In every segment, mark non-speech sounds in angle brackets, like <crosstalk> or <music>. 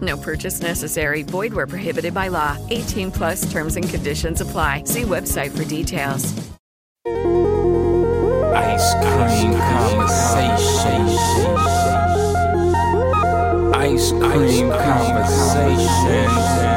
No purchase necessary. Void where prohibited by law. 18 plus terms and conditions apply. See website for details. Ice cream conversation. Ice cream conversation.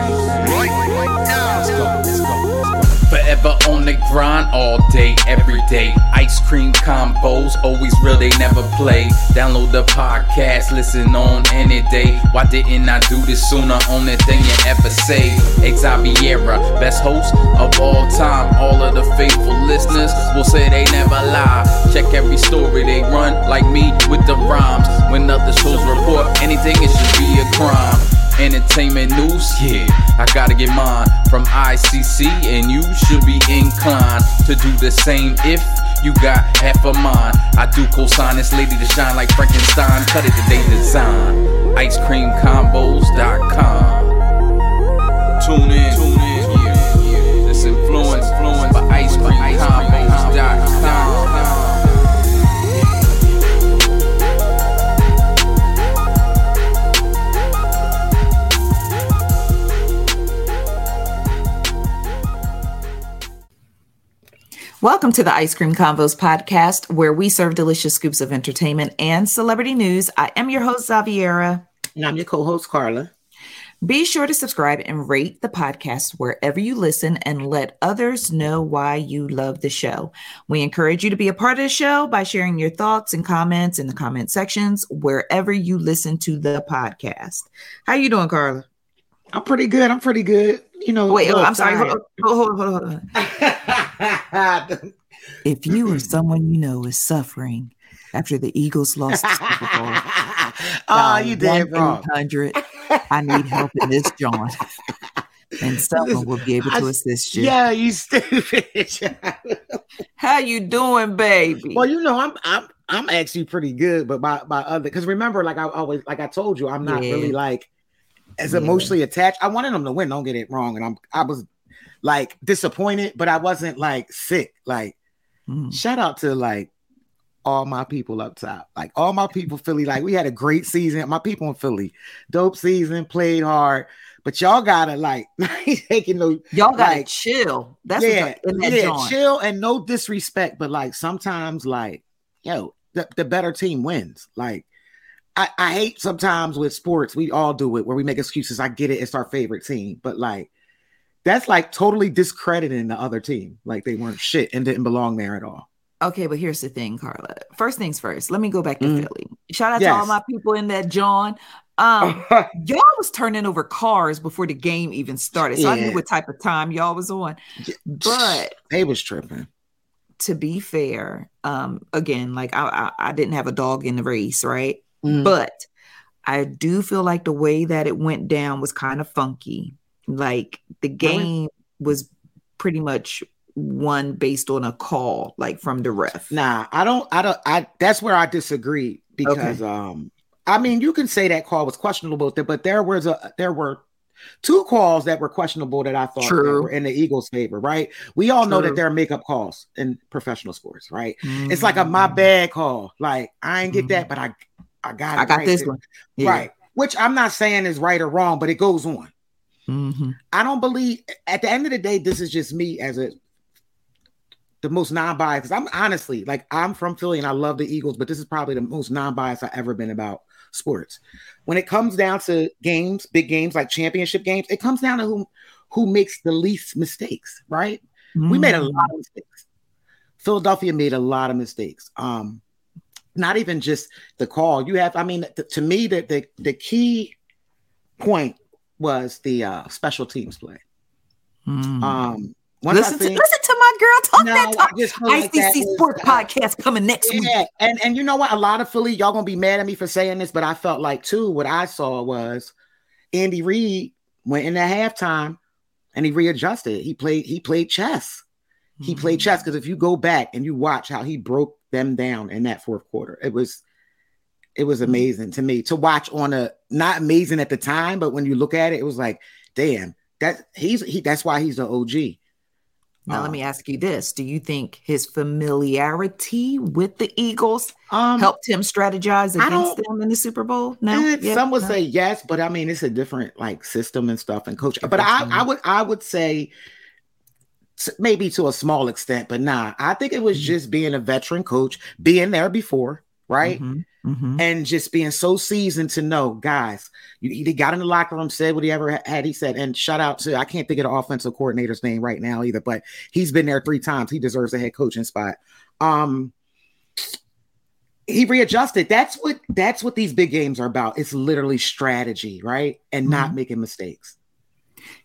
Forever on the grind all day, every day. Ice cream convos, always real, they never play. Download the podcast, listen on any day. Why didn't I do this sooner? Only thing you ever say. Xaviera, best host of all time. All of the faithful listeners will say they never lie. Check every story they run, like me with the rhymes. When other shows report anything, it should be a crime. Entertainment news, yeah, I gotta get mine from ICC, and you should be inclined to do the same if you got half a mind. I do co-sign this lady to shine like Frankenstein, cut it today design. Icecreamconvos.com. Tune in, tune in, Welcome to the Ice Cream Convos podcast, where we serve delicious scoops of entertainment and celebrity news. I am your host, Xaviera. And I'm your co host, Carla. Be sure to subscribe and rate the podcast wherever you listen and let others know why you love the show. We encourage you to be a part of the show by sharing your thoughts and comments in the comment sections wherever you listen to the podcast. How you doing, Carla? I'm pretty good. I'm pretty good. You know, Wait, look, I'm sorry. Hold on, hold hold on, hold on. <laughs> If you or someone you know is suffering after the Eagles lost the Super Bowl, <laughs> oh, you did wrong. 1-800, I need help in this, John. <laughs> And someone will be able to I- assist you. Yeah, you stupid. <laughs> How you doing, baby? well, you know, I'm I'm I'm actually pretty good, but by by other because remember, like I always like I told you, I'm not Yeah. really like as Yeah. emotionally attached. I wanted them to win. Don't get it wrong, and I'm I was like disappointed, but I wasn't like sick. Like Mm. shout out to like all my people up top, like all my people Philly. Like we had a great season. My people in Philly, dope season, played hard. But y'all gotta like <laughs> taking no Y'all gotta like, chill. That's yeah, that yeah, chill and no disrespect, but like sometimes, like yo, the, the better team wins. Like I, I hate sometimes with sports, we all do it where we make excuses. I get it, it's our favorite team, but like that's like totally discrediting the other team, like they weren't shit and didn't belong there at all. Okay, but here's the thing, Carla. First things first, let me go back to Mm. Philly. Shout out to all my people in that John. Um, <laughs> y'all was turning over cars before the game even started. So I knew what type of time y'all was on. But they was tripping. to be fair, um, again, like I, I, I didn't have a dog in the race, right? Mm. But I do feel like the way that it went down was kind of funky. Like the game was pretty much won based on a call, like from the ref. Nah, I don't. I don't. I. That's where I disagree because um, I mean, you can say that call was questionable, but there was a there were two calls that were questionable that I thought True. were in the Eagles' favor. Right? We all know that there are makeup calls in professional sports. Right? It's like a my Mhm. bad call. Like I ain't get that, but I I got it I got right this there. one. Yeah. Right. Which I'm not saying is right or wrong, but it goes on. Mhm. I don't believe at the end of the day, this is just me as a the most non-biased. 'cause I'm honestly like I'm from Philly and I love the Eagles, but this is probably the most non-biased I've ever been about sports. When it comes down to games, big games like championship games, it comes down to who who makes the least mistakes, right? We made a Mhm. lot of mistakes. Philadelphia made a lot of mistakes. Um, not even just the call. You have, I mean, th- to me, the, the the key point was the uh, special teams play. Mm. Um, listen, to, listen to my girl talk No, that talk. I like ICC that Sports Podcast coming next week. And and you know what? A lot of Philly, y'all gonna be mad at me for saying this, but I felt like too. What I saw was Andy Reid went in at halftime and he readjusted. He played. He played chess. He played chess because if you go back and you watch how he broke them down in that fourth quarter, it was it was amazing to me to watch on a not amazing at the time, but when you look at it, it was like, damn, that he's he. That's why he's the OG. Now, Uh, let me ask you this: Do you think his familiarity with the Eagles Um, helped him strategize against them in the Super Bowl? No, Eh, Yeah? some would No? say yes, but I mean it's a different like system and stuff and coach. But I. I would I would say maybe to a small extent, but nah. I think it was Mhm. just being a veteran coach, being there before, right? Mhm, mhm. And just being so seasoned to know, guys, you, he got in the locker room, said what he ever had. He said, and shout out to I can't think of the offensive coordinator's name right now either, but he's been there three times. He deserves a head coaching spot. Um, he readjusted. That's what that's what these big games are about. It's literally strategy, right? And not making mistakes.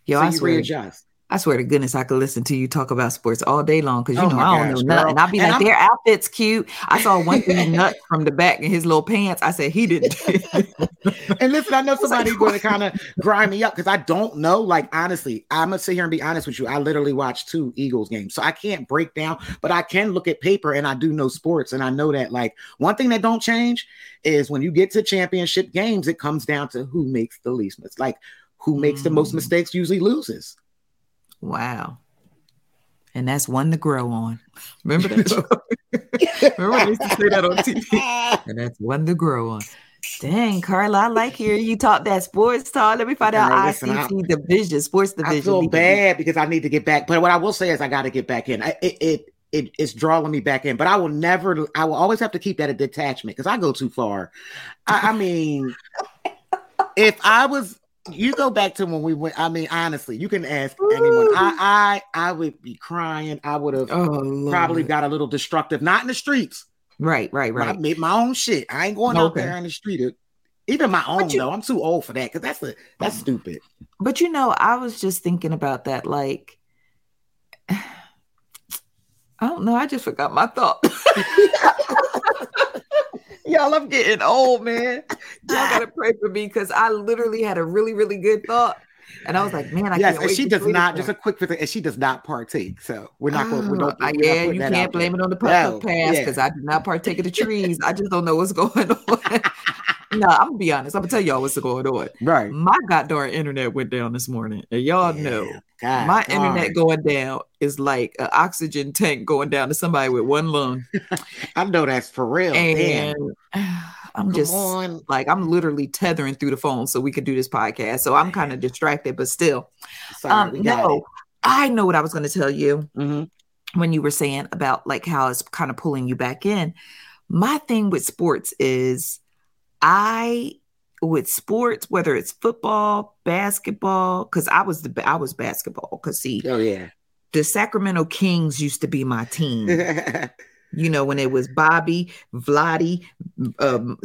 Yo, so I you readjust. I swear to goodness, I could listen to you talk about sports all day long because you Oh know I don't gosh, know nothing. I'll be And like, I'm- their outfit's cute. I saw one thing nut from the back in his little pants. I said he didn't. <laughs> And listen, I know somebody's going to kind of grind me up because I don't know. Like, honestly, I'm gonna sit here and be honest with you. I literally watched two Eagles games, so I can't break down, but I can look at paper and I do know sports, and I know that like one thing that don't change is when you get to championship games, it comes down to who makes the least mistakes. Like, who makes the most Mm. mistakes usually loses. Wow. And that's one to grow on. <laughs> Remember that? <laughs> Remember they used to say that on TV? <laughs> And that's one to grow on. Dang, Carla, I like hearing you talk that sports talk. Let me find out Girl, listen, I- ICC division, sports division. I feel League. bad because I need to get back. But what I will say is I got to get back in. I, it, it it it's drawing me back in. But I will never. I will always have to keep that a detachment because I go too far. I, I mean, if I was, you go back to when we went. I mean, honestly, you can ask anyone. I I I would be crying. I would have Oh, probably got a little destructive. Not in the streets. right, right, right. I made my own shit. I ain't going out Okay. there in the street. Even my own you- though. I'm too old for that because that's a that's stupid. But you know, I was just thinking about that. Like, <sighs> I don't know. I just forgot my thought. <laughs> Y'all, I'm getting old, man. Y'all gotta pray for me because I literally had a really, really good thought, and I was like, man, I yes, can't Yes, and she to does not. now. Just a quick thing, and she does not partake. So we're not going. We Oh, don't. uh, we're yeah, putting you that can't blame there. it on the No, public pass yeah. because I do not partake of the trees. I just don't know what's <laughs> going on. No, I'm gonna be honest. I'm gonna tell y'all what's going on. Right. My goddamn internet went down this morning, and y'all Yeah. know God my darn. internet going down is like an oxygen tank going down to somebody with one lung, <laughs> I know that's for real. Damn. and <sighs> I'm Come just on. like I'm literally tethering through the phone so we could do this podcast. So I'm kind of <sighs> distracted, but still, Sorry, um, no, I know what I was going to tell you it. Mhm. when you were saying about like how it's kind of pulling you back in. My thing with sports is I with sports, whether it's football, basketball, because I was the I was basketball. Because see, Oh yeah. the Sacramento Kings used to be my team. <laughs> you know, when it was Bobby, Vladdy, um,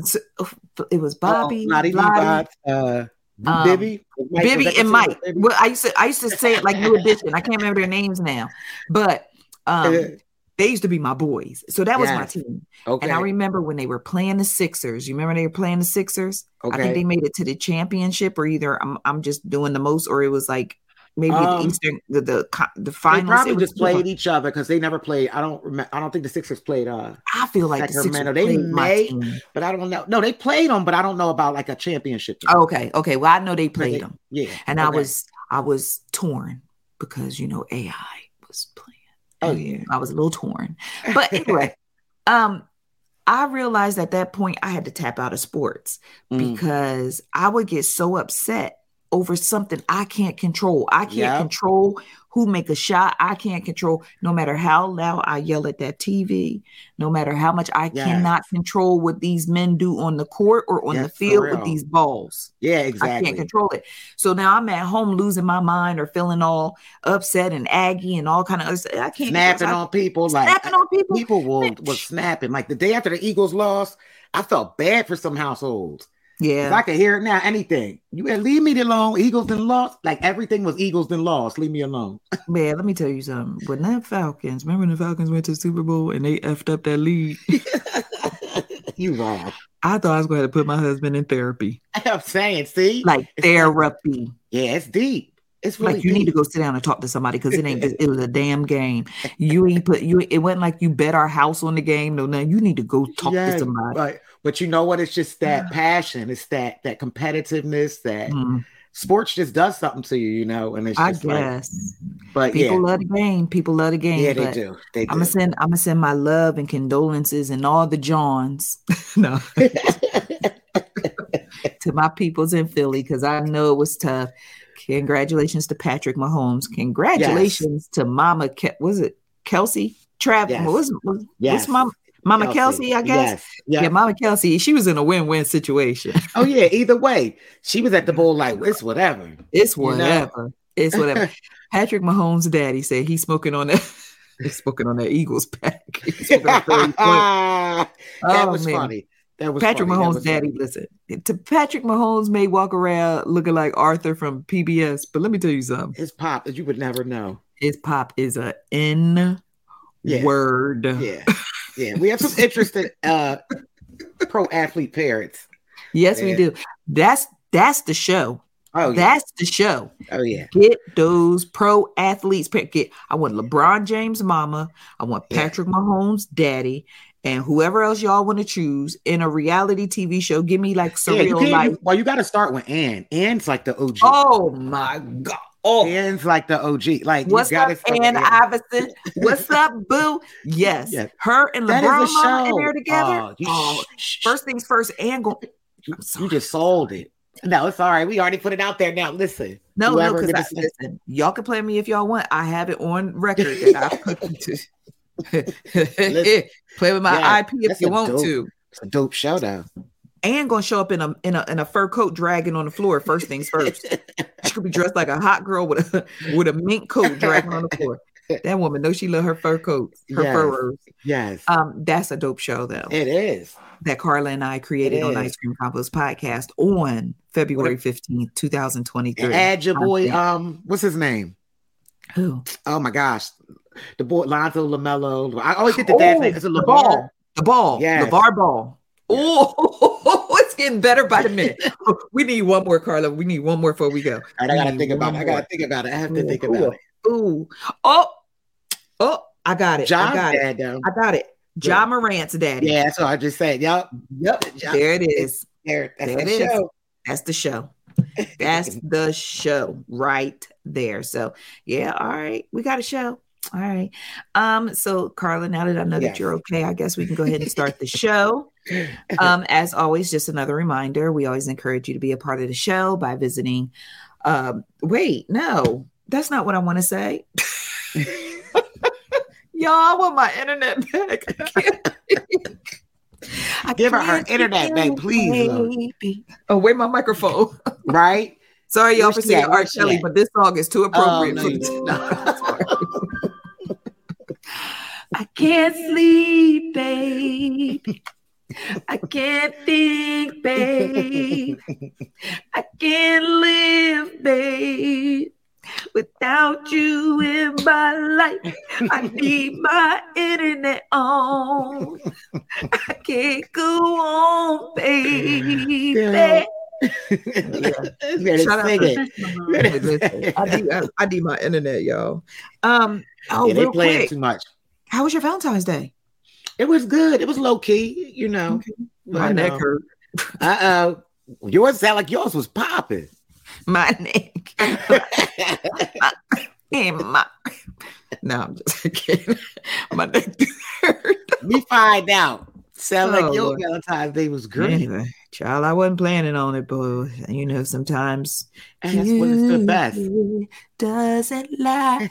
it was Bobby, Oh, not even Vladdy, uh, um, Bibby, Mike, Bibby and Mike. Well, I used to I used to say it like New Edition. I can't remember their names now, but um, <laughs> they used to be my boys. So that was my team. okay. And I remember when they were playing the Sixers. You remember they were playing the Sixers? Okay. I think they made it to the championship, or either I'm I'm just doing the most, or it was like maybe Um, the Eastern the the, the they probably just played one. each other because they never played. I don't remember. I don't think the Sixers played. Uh, I feel like the Sixers They may- but I don't know. No, they played them, but I don't know about like a championship. game. Okay, okay. Well, I know they played they- them, Yeah, and I was I was torn because you know AI was playing. Oh, yeah. I was a little torn. <laughs> But anyway, um, I realized at that point I had to tap out of sports Mm. because I would get so upset over something I can't control. I can't Yep. control who make a shot. I can't control no matter how loud I yell at that TV, no matter how much I Yes. cannot control what these men do on the court or on Yes, the field with these balls. Yeah, exactly. I can't control it. So now I'm at home losing my mind or feeling all upset and aggy and all kind of other. I can't Snapping control- on people, like snapping on people. people will was snapping. Like the day after the Eagles lost, I felt bad for some households. Yeah. I can hear it now. Anything you leave me alone. Eagles and lost. Like everything was Eagles and lost. Leave me alone. <laughs> Man, let me tell you something. When that Falcons, remember when the Falcons went to the Super Bowl and they effed up that lead? <laughs> you wrong. I thought I was going to put my husband in therapy. <laughs> I'm saying, see, Like It's therapy. yeah, it's deep. It's really Like you need to go sit down and talk to somebody because it ain't. It was a damn game. You ain't put you. It wasn't like you bet our house on the game. No, no. You need to go talk Yeah, to somebody. But but you know what? It's just that passion. It's that that competitiveness. That Mm, sports just does something to you, you know. And it's I just like, but people yeah, love the game. People love the game. yeah, they do. They do. I'm gonna send. I'm gonna send my love and condolences and all the Johns. <laughs> no. <laughs> to my peoples in Philly because I know it was tough. Congratulations to Patrick Mahomes. Congratulations to Mama. Ke- was it Kelce? Travis? Yes. Was, was, Yes. what's Mama? Mama Kelce, I guess. Yes. Yeah. Yeah. Mama Kelce. She was in a win-win situation. <laughs> Oh yeah. Either way, she was at the bowl like it's whatever. It's You know? whatever. It's whatever. <laughs> Patrick Mahomes' daddy said he's smoking on that. <laughs> He's smoking on that Eagles pack. He's smoking on that Oh, was man. funny. That was Patrick funny. Mahomes' was daddy, funny. listen, to Patrick Mahomes may walk around looking like Arthur from PBS, but let me tell you something. His pop, that you would never know. His pop is a N Yeah. word. Yeah, yeah. We have some interesting uh pro athlete parents. Yes, we do. That's that's the show. Oh yeah. That's the show. oh yeah. Get those pro athletes. Get. I want LeBron James' mama. I want Yeah. Patrick Mahomes' daddy, and whoever else y'all want to choose in a reality TV show. Give me like Yeah, you life. well, you got to start with Ann. Ann's like the OG. Oh my god. Oh, Ann's like the OG. Like you What's up, start Ann Ann. Iverson? What's <laughs> up, Boo? Yes. Yes. Her and That is LeBron a mama in show. there together. Oh, you- Oh, shh, shh, first things first, Ann go. you, I'm sorry. you just sold it. No, it's all right. We already put it out there. Now listen. No, no, Whoever because gets- listen, y'all can play me if y'all want. I have it on record that I put to <laughs> <laughs> play with my Yeah, IP if you want dope- to. It's a dope show though. Ann gonna show up in a in a in a fur coat dragging on the floor. First things first. She could be dressed like a hot girl with a <laughs> with a mink coat dragging on the floor. That woman knows she love her fur coats, her Yes. furrows. yes, Um, that's a dope show though. it is. that Carla and I created on. Ice Cream Convos podcast on February 15th, 2023. And add your boy, um, what's his name? Who? Oh my gosh, the boy Lonzo LaMelo. I always get the dad's Oh, name. Is it the LeVar? ball. The ball. Yes. LeVar Ball. Oh, <laughs> it's getting better by the <laughs> minute. we need one more, Carla. We need one more before we go. All right, I gotta think about it. one I gotta think about it. I have to Ooh, think ooh, about it. Ooh. Oh. Oh, I got it. I John got it. dad though. I got it. Ja Morant's daddy. Yeah, that's what I just said. Yep. John- There it is. There, that's There the it is. show. That's the show. <laughs> That's the show right there. So yeah, all right. We got a show. All right. Um, so Carla, now that I know Yes. that you're okay, I guess we can go ahead and start the <laughs> show. <laughs> Um, as always, just another reminder, we always encourage you to be a part of the show by visiting um wait, no, that's not what I want to say. <laughs> Y'all, I want my internet back. I Give her her internet back, please, baby. Oh, where my microphone? right? Sorry, y'all Where's for saying at? R. Where's she Kelly, at? but this song is too appropriate. Oh, for no, you- no. I can't sleep, babe. I can't think, babe. I can't live, babe. Without you in my life, I need my internet on. I can't go on, baby. Girl. Better Shout out to- I need, I, I need my internet, y'all. Um, oh, yeah, they real playing quick, too much. How was your Valentine's Day? It was good. It was low key, you know. My But, neck um, hurt. <laughs> Uh oh. Yours sound like yours was popping. My neck. <laughs> and my. No, I'm just kidding. My neck hurt. we find out. Sound Oh, like your Lord. Valentine's Day was great. Anyway, child, I wasn't planning on it, but you know, sometimes And that's when it's the best. doesn't <laughs> lie.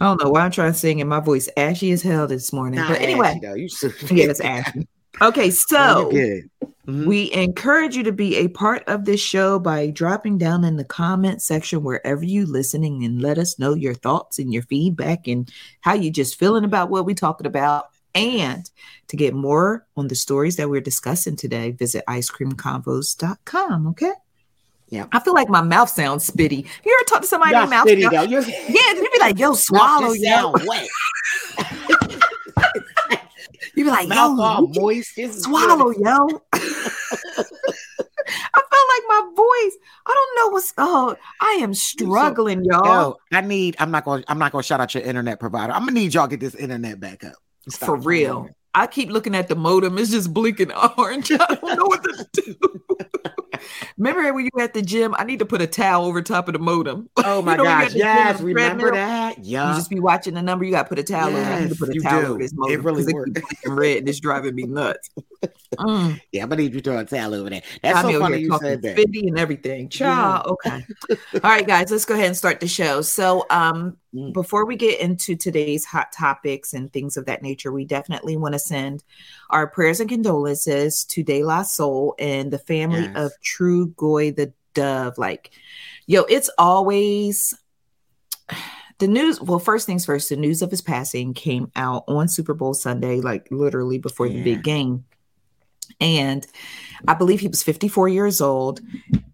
I don't know why I'm trying to sing and my voice ashy as hell this morning. Not but anyway, ashy, though. you so <laughs> yeah, it's ashy. Okay, so. Mhm. we encourage you to be a part of this show by dropping down in the comment section wherever you listening and let us know your thoughts and your feedback and how you just feeling about what we're talking about. And to get more on the stories that we're discussing today, visit icecreamconvos.com. Okay. Yeah. I feel like my mouth sounds spitty. You ever talk to somebody Y'all in mouth? spitty, sound- though. You're- <laughs> Yeah, you be like, yo, swallow, yo. sound wet. <laughs> You be like, Mouth yo, all moist. Swallow, good. yo. <laughs> I felt like my voice. I don't know what's. Oh, I am struggling, y'all. Yo, I need. I'm not gonna I'm not going to shout out your internet provider. I'm gonna need y'all get this internet back up. Stop For real. I keep looking at the modem. It's just blinking orange. I don't know what to do. <laughs> Remember when you were at the gym? I need to put a towel over top of the modem. <laughs> Oh my You know gosh! at the gym Yes, remember that? Yeah. You just be watching the number. You got to put a towel over. I need to put a towel do. over this It modem really because works. blinking red and it's driving me nuts. <laughs> Mm. yeah, I'm gonna need you to throw a towel over there. That's I'm so funny you talking said that. and everything. Child, okay. All right, guys, let's go ahead and start the show. So, um. Mm. before we get into today's hot topics and things of that nature, we definitely want to send our prayers and condolences to De La Soul and the family Yes. of Trugoy the Dove. Like, yo, it's always <sighs> the news. Well, first things first, the news of his passing came out on Super Bowl Sunday, like literally before the big game. And I believe he was 54 years old.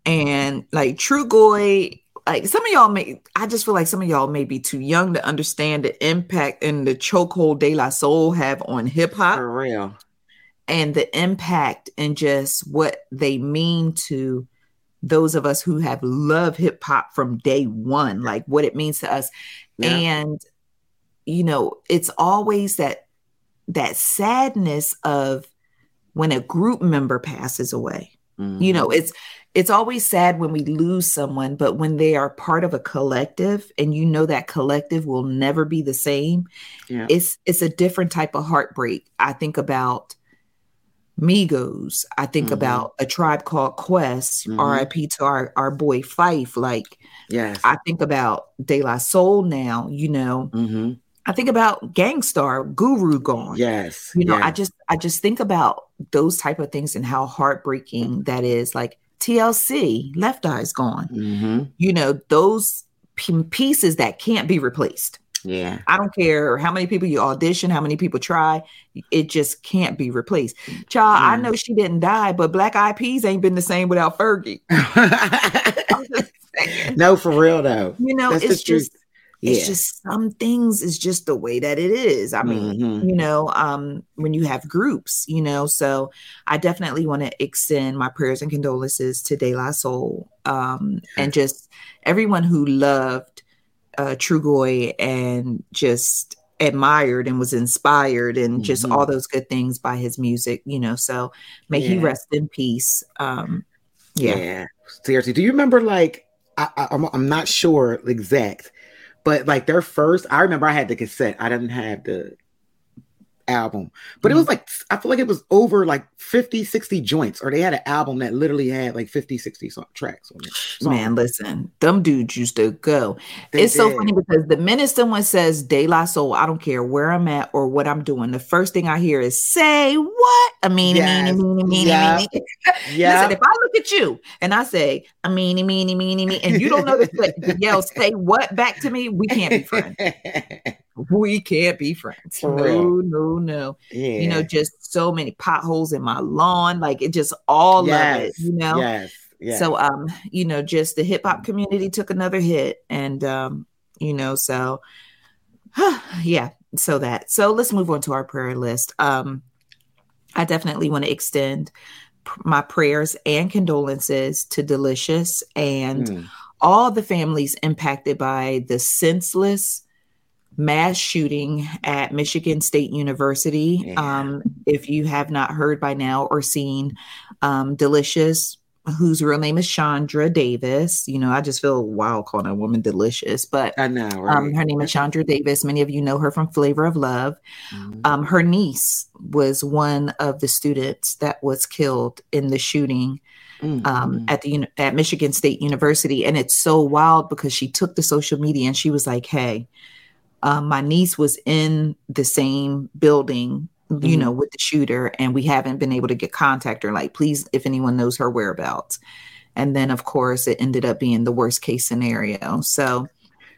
And like Trugoy, like some of y'all may, I just feel like some of y'all may be too young to understand the impact and the chokehold De La Soul have on hip hop For real. and the impact and just what they mean to those of us who have loved hip hop from day one, like what it means to us. Yeah. And you know, it's always that that sadness of when a group member passes away. You mm-hmm. know, it's it's always sad when we lose someone, but when they are part of a collective and you know that collective will never be the same, Yeah. it's it's a different type of heartbreak. I think about Migos. I think Mhm. about a tribe called Quest. Mhm. R.I.P. to our our boy Phife. Like yes. I think about De La Soul now. You know, hmm I think about Gang Starr, Guru gone. Yes. You know, yeah. I just I just think about those type of things and how heartbreaking that is. Like TLC, Left Eye's gone. hmm You know, those p- pieces that can't be replaced. Yeah. I don't care how many people you audition, how many people try, it just can't be replaced. Child, I know she didn't die, but Black Eyed Peas ain't been the same without Fergie. <laughs> <laughs> Just no, for real though. You know, That's it's truth. It's just some things is just the way that it is. I mean, Mhm. you know, um, when you have groups, you know, so I definitely want to extend my prayers and condolences to De La Soul um, and just everyone who loved uh, Trugoy and just admired and was inspired and just Mhm. all those good things by his music, you know. So may he rest in peace. Um, yeah. Yeah. Seriously, do you remember like I, I I'm I'm not sure exact, but like their first, I remember I had the cassette. I didn't have the album, but it was mm-hmm. like I feel like it was over like 50, 60 joints, or they had an album that literally had like 50, 60 song, tracks on it. Man, listen, them dudes used to go. They it's so funny because the minute someone says De La Soul, I don't care where I'm at or what I'm doing. The first thing I hear is say what? I mean, Yes. mean, mean, mean, Yeah. <laughs> mean. Yeah. Listen, if I look at you and I say, I mean, mean, mean, mean, and you don't know to say- <laughs> yell, say what back to me, we can't be friends. <laughs> We can't be friends. For no, real. no, no. yeah. You know, just so many potholes in my lawn. Like it just all yes. of it, you know? Yes. Yes. So um, you know, just the hip hop community took another hit and um, you know, so <sighs> yeah, so that. So let's move on to our prayer list. Um I definitely want to extend p- my prayers and condolences to Delicious and Mm. all the families impacted by the senseless mass shooting at Michigan State University. Yeah. Um, if you have not heard by now or seen, um, Delicious whose real name is Chandra Davis. You know, I just feel wild calling a woman delicious, but I know. Right? um, her name is Chandra Davis. Many of you know her from Flavor of Love. Mhm. Um, her niece was one of the students that was killed in the shooting Mhm. um, at the at Michigan State University, and it's so wild because she took the social media and she was like, "Hey, um, my niece was in the same building, you Mhm. know, with the shooter, and we haven't been able to get contact her. Like, please, if anyone knows her whereabouts." And then, of course, it ended up being the worst case scenario. So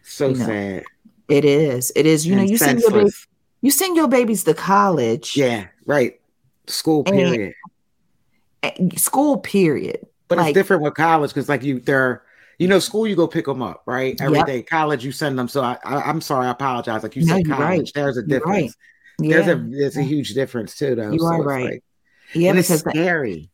so you know, sad. it is. It is. You know, and you send your baby, you send your babies to college, Yeah, right. School And- period. eh, school period. But like- it's different with college because, like, you, they're, you know, school you go pick them up, right? Every day. Yep. College you send them. So I, I I'm sorry, I apologize. Like you No, said, college. right. There's a You're right. difference. There's a there's a huge difference too, though. You So are right. like- yeah, and it's because uh, scary.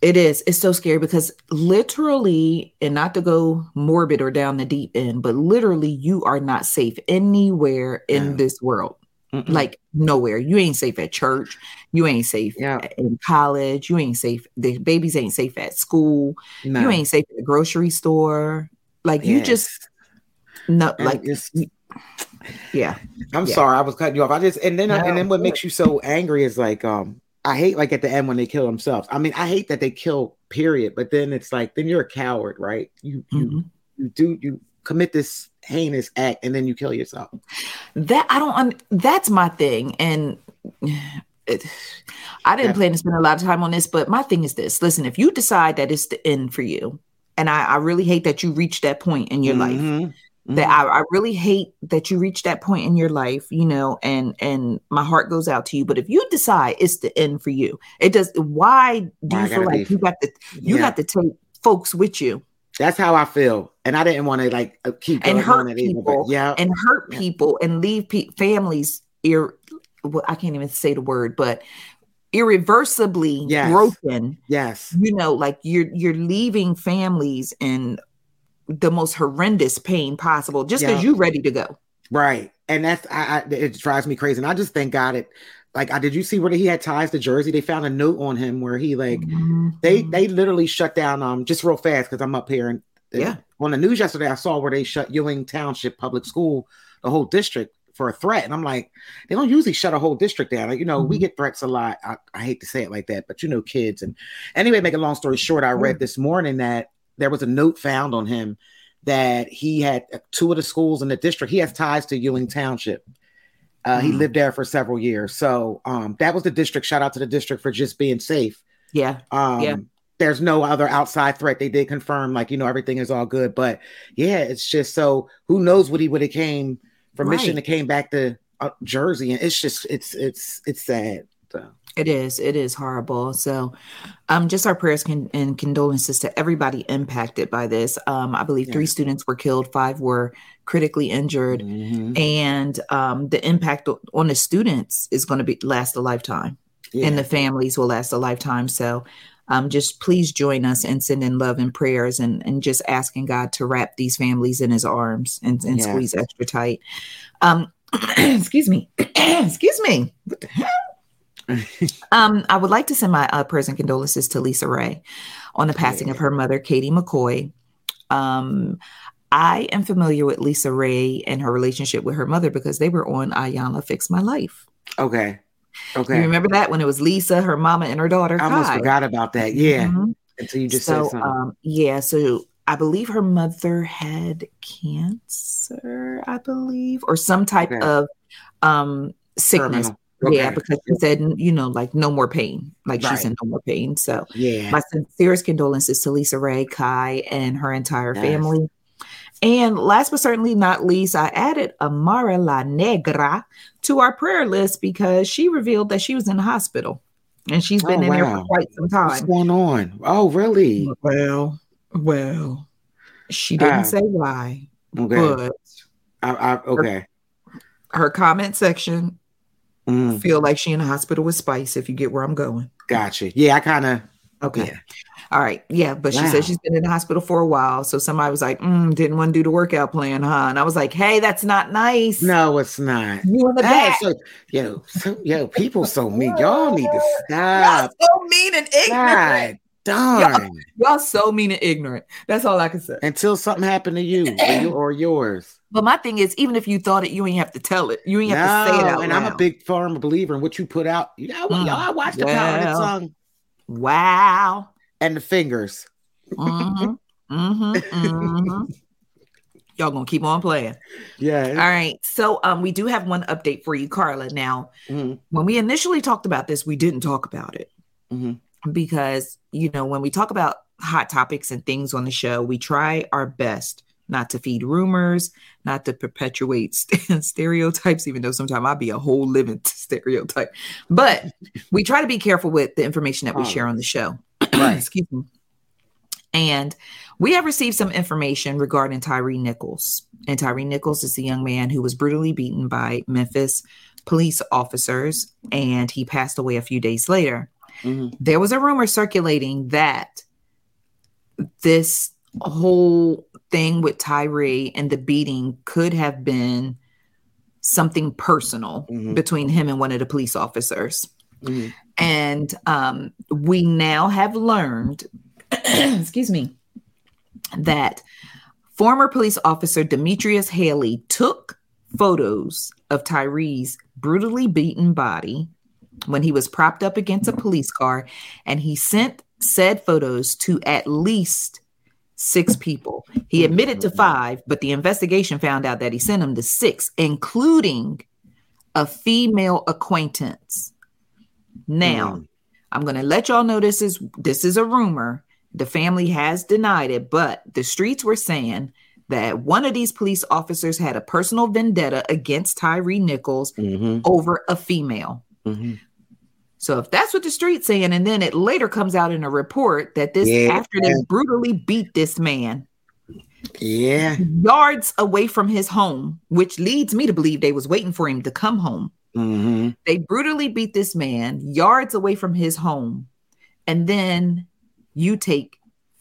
It is. It's so scary because literally, and not to go morbid or down the deep end, but literally, you are not safe anywhere in this world. Mm-mm. Like nowhere. You ain't safe at church. You ain't safe Yeah. in college. You ain't safe. The babies ain't safe at school. no. You ain't safe at the grocery store. Like you just Yes. no. And Like it's- yeah. I'm Yeah. sorry, I was cutting you off. I just and then No, and then what makes you so angry is like um I hate like at the end when they kill themselves. I mean, I hate that they kill period, but then it's like then you're a coward, right? You you Mhm. you do you commit this heinous act and then you kill yourself. That I don't. That's my thing, and it, <sighs> I didn't Yeah. plan to spend a lot of time on this. But my thing is this: listen, if you decide that it's the end for you, and I, I really hate that you reached that point in your life. Mhm. That Mhm. I, I really hate that you reached that point in your life, you know, and and my heart goes out to you. But if you decide it's the end for you, it does. Why do Why you feel like you got to you Yeah. got to take folks with you That's how I feel, and I didn't want to like uh, keep and hurt on it either, people yeah, and hurt Yeah. people and leave pe- families ir- well, I can't even say the word, but irreversibly Yes. broken. yes, You know, like you're you're leaving families in the most horrendous pain possible just because Yeah. you're ready to go. right. And that's I, I it drives me crazy, and I just thank God it. Like, I did you see where he had ties to Jersey? They found a note on him where he like they Mhm. they literally shut down um just real fast because I'm up here and Yeah. on the news yesterday I saw where they shut Ewing Township Public School the whole district for a threat and I'm like they don't usually shut a whole district down like you know we Mhm. get threats a lot I, I hate to say it like that but you know kids and anyway make a long story short I read this morning that there was a note found on him that he had uh, two of the schools in the district he has ties to Ewing Township uh, he Mhm. lived there for several years so um that was the district shout out to the district for just being safe yeah. um, Yeah. there's no other outside threat. They did confirm, like, you know, everything is all good. But yeah, it's just so who knows what he would have came from Right. and came back to uh, Jersey. And it's just, it's, it's, it's sad. So, It is. It is horrible. So, um, just our prayers con- and condolences to everybody impacted by this. Um, I believe three students were killed, five were critically injured, mhm. and um, the impact on the students is going to be last a lifetime, yeah. and the families will last a lifetime. So, um, just please join us and send in love and prayers, and and just asking God to wrap these families in His arms and, and Yes. squeeze extra tight. Um, <clears throat> excuse me, <clears throat> excuse me. What the hell? <laughs> Um, I would like to send my uh, prayers and condolences to LisaRaye on the passing of her mother, Katie McCoy. Um, I am familiar with LisaRaye and her relationship with her mother because they were on Iyanla Fix My Life. okay. Okay. You remember that when it was Lisa, her mama, and her daughter? I almost Kai? forgot about that. Yeah. Mhm. Until you just so, said something. um, yeah, so I believe her mother had cancer, I believe, or some type Okay. of um sickness. Terminal. Yeah, because she said, you know, like no more pain. Like she's Right. in no more pain. So Yeah. my sincerest condolences to LisaRaye, Kai, and her entire Yes. family. And last but certainly not least, I added Amara La Negra to our prayer list because she revealed that she was in the hospital and she's been Oh, in there for quite some time. What's going on? Oh, really? Well, well, she didn't Ah. say why, Okay. but I, I, okay. her comment section Mm, feel like she in the hospital with spice. If you get where I'm going. gotcha. Yeah, I kind of. Okay. Yeah. All right. Yeah. But she Wow. said she's been in the hospital for a while. So somebody was like, mm, didn't want to do the workout plan, huh? And I was like, hey, that's not nice. No, it's not. You in the back. so, yo, so, yo, people so mean. Y'all need to <laughs> Y'all stop. so mean and ignorant. God Darn. Y'all so mean and ignorant. That's all I can say. Until something happened to you or, you, or yours. But my thing is, even if you thought it, you ain't have to tell it. You ain't have to say it out and loud. I'm a big firm believer in what you put out. Know, Mm. y'all watch the power of the tongue wow. And the fingers. hmm hmm hmm Y'all gonna keep on playing. Yeah. All right. So um we do have one update for you, Carla. Now, Mhm. when we initially talked about this, we didn't talk about it Mhm. because you know, when we talk about hot topics and things on the show, we try our best not to feed rumors, not to perpetuate st- <laughs> stereotypes, even though sometimes I'll be a whole living <laughs> stereotype. But we try to be careful with the information that we share on the show. <clears throat> Right. Excuse me. And we have received some information regarding Tyre Nichols. And Tyre Nichols is the young man who was brutally beaten by Memphis police officers, and he passed away a few days later. Mhm. There was a rumor circulating that this whole thing with Tyre and the beating could have been something personal Mhm. between him and one of the police officers. Mhm. And um, we now have learned, <clears throat> excuse me, that former police officer Demetrius Haley took photos of Tyre's brutally beaten body when he was propped up against a police car, and he sent said photos to at least six people. He admitted to five, but the investigation found out that he sent them to six, including a female acquaintance. Now, Mm. I'm going to let y'all know this is this is a rumor. The family has denied it, but the streets were saying that one of these police officers had a personal vendetta against Tyre Nichols Mhm. over a female. Mhm. So if that's what the street's saying, and then it later comes out in a report that this Yeah. after they brutally beat this man Yeah. yards away from his home, which leads me to believe they was waiting for him to come home. Hmm They brutally beat this man yards away from his home, and then you take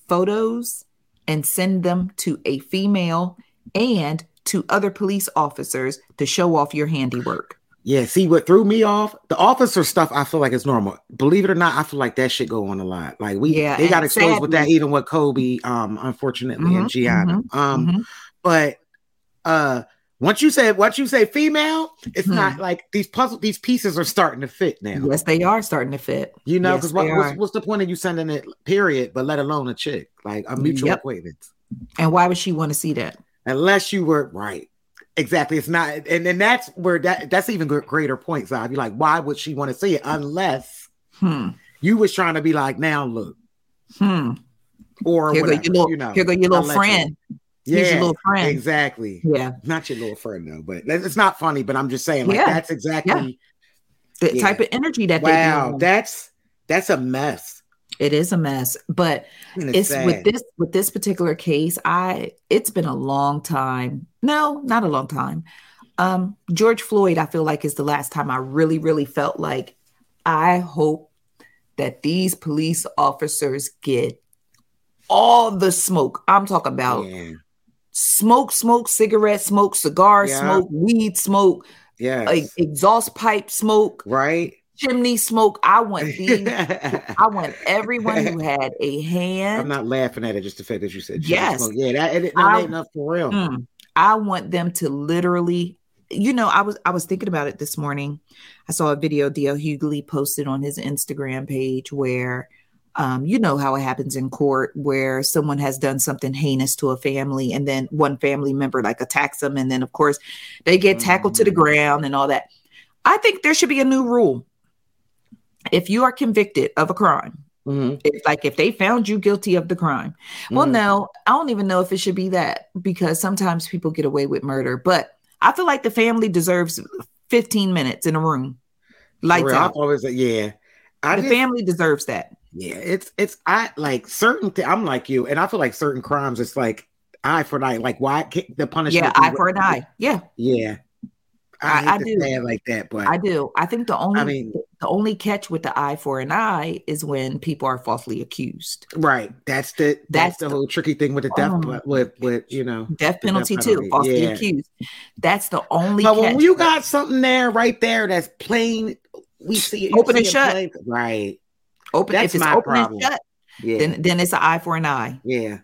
photos and send them to a female and to other police officers to show off your handiwork. Yeah. See what threw me off? The officer stuff I feel like is normal. Believe it or not, I feel like that shit go on a lot. Like we Yeah, they got and exposed with that even with Kobe, um, unfortunately, and Mhm, Gianna. um, Mhm. but uh once you say once you say female, it's Hmm. not like these puzzle these pieces are starting to fit now. Yes, they are starting to fit. You know, Yes, because what, what's, what's the point of you sending it period, but let alone a chick, like a mutual Yep. acquaintance? And why would she want to see that? Unless you were right. Exactly. It's not, and then that's where that that's even greater point, Zion. You're like, why would she want to see it unless Hmm. you was trying to be like, now look, Hmm. or Here go your little, you know. here go your little I'll you- friend. Yeah, Here's your little friend. exactly. Yeah. Not your little friend though, but it's not funny. But I'm just saying, like Yeah. that's exactly. The Yeah. type of energy that they Wow, that's that's a mess. it is a mess. But And it's sad. with this with this particular case, I it's been a long time. No, not a long time. Um, George Floyd, I feel like is the last time I really, really felt like I hope that these police officers get all the smoke. I'm talking about Yeah. Smoke, smoke, cigarette smoke, cigar Yeah. smoke, weed smoke, Yes. like exhaust pipe smoke, right. chimney smoke. I want these. <laughs> I'm want everyone who had a hand. I'm not laughing at it, just the fact that you said Yes. smoke. Yeah, that, it, no, I- that ain't enough for real. Mm. I want them to literally, you know, I was I was thinking about it this morning. I saw a video D.L. Hughley posted on his Instagram page where um, you know how it happens in court where someone has done something heinous to a family and then one family member like attacks them and then of course they get tackled to the Mhm. ground and all that. I think there should be a new rule. If you are convicted of a crime, Mhm. if like if they found you guilty of the crime, well, Mhm. no, I don't even know if it should be that because sometimes people get away with murder. But I feel like the family deserves 15 minutes in a room. Lights out. always yeah. I The just- family deserves that. Yeah, it's it's I like certain. Th- I'm like you, and I feel like certain crimes. It's like eye for an eye. Like why can't the punishment? Yeah, eye for an eye. Yeah, Yeah, I- I, I do. say it like that, but I do. I think the only I mean- the only catch with the eye for an eye is when people are falsely accused. right. That's the that's, That's the, the- whole tricky thing with the death, but with with you know. Death penalty too, penalty, falsely yeah. accused. That's the only But catch. when you got something there, right there, that's plain, we see it. Open and shut. plain- right? Open that's if it's my open problem. and shut. Yeah. then then it's an eye for an eye. yeah.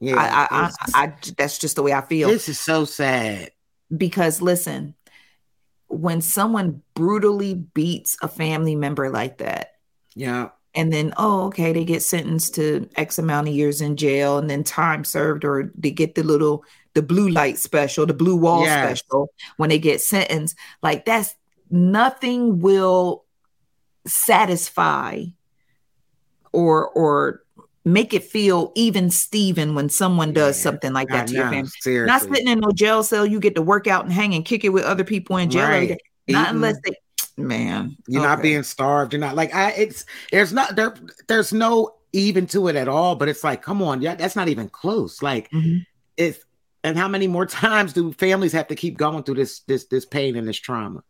Yeah. I, I, I, I, that's just the way I feel. this is so sad. because listen, when someone brutally beats a family member like that, Yeah. and then oh okay they get sentenced to x amount of years in jail and then time served or they get the little the blue light special the blue wall Yes. special when they get sentenced like that's nothing will satisfy or or make it feel even Steven when someone does Yeah, something like I that to your family. Seriously. Not sitting in no jail cell, you get to work out and hang and kick it with other people in jail. Right. Not Eating- unless they man. You're not being starved. You're not like I. It's there's not there. There's no even to it at all. But it's like, come on, yeah, that's not even close. Like Mhm. it's and how many more <laughs> times do families have to keep going through this this this pain and this trauma?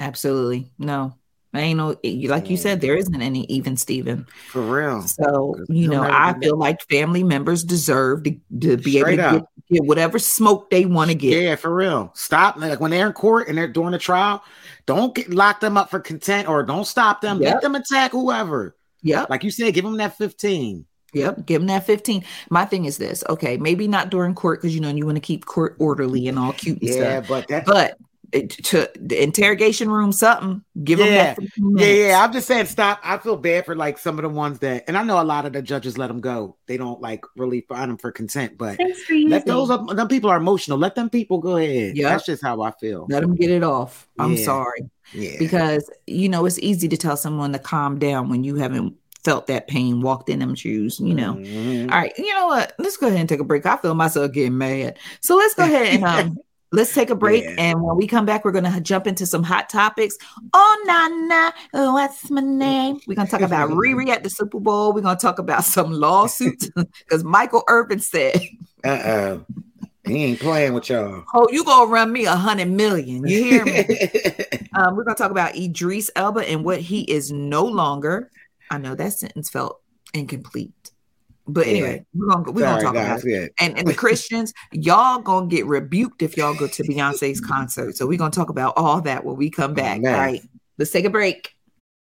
Absolutely. No. I ain't no like you said, there isn't any even Steven. For real. So you no know, I feel like family members deserve to, to be Straight able to get, get whatever smoke they want to get. Yeah, for real. Stop. Like when they're in court and they're doing the trial, don't get lock them up for content or don't stop them. Yep. Let them attack whoever. Yep. Like you said, give them that 15. Yep. Give them that 15. My thing is this. Okay. Maybe not during court because, you know, you want to keep court orderly and all cute and Yeah, stuff. but that But it, to the interrogation room, something, give them Yeah. that Yeah, yeah. I'm just saying, stop. I feel bad for like some of the ones that, and I know a lot of the judges let them go. They don't like really find them for consent, but for let those up. Them people are emotional. Let them people go ahead. Yeah, That's just how I feel. Let them get it off. I'm Yeah. sorry. Yeah, because you know it's easy to tell someone to calm down when you haven't felt that pain walked in them shoes you know Mhm. all right you know what let's go ahead and take a break i feel myself getting mad so let's go <laughs> ahead and um let's take a break Yeah. and when we come back we're gonna jump into some hot topics oh nana oh, what's my name we're gonna talk about <laughs> riri at the super bowl we're gonna talk about some lawsuits <laughs> because michael irvin said Uh-oh. He ain't playing with y'all. oh you gonna run me a hundred million you hear me <laughs> Um, we're going to talk about Idris Elba and what he is no longer. I know that sentence felt incomplete, but anyway, we're going to we're going to Sorry, talk about guys. it. Yeah. And and the Christians, y'all gonna get rebuked if y'all go to Beyonce's concert. So we're gonna talk about all that when we come oh, back. man. All right, let's take a break.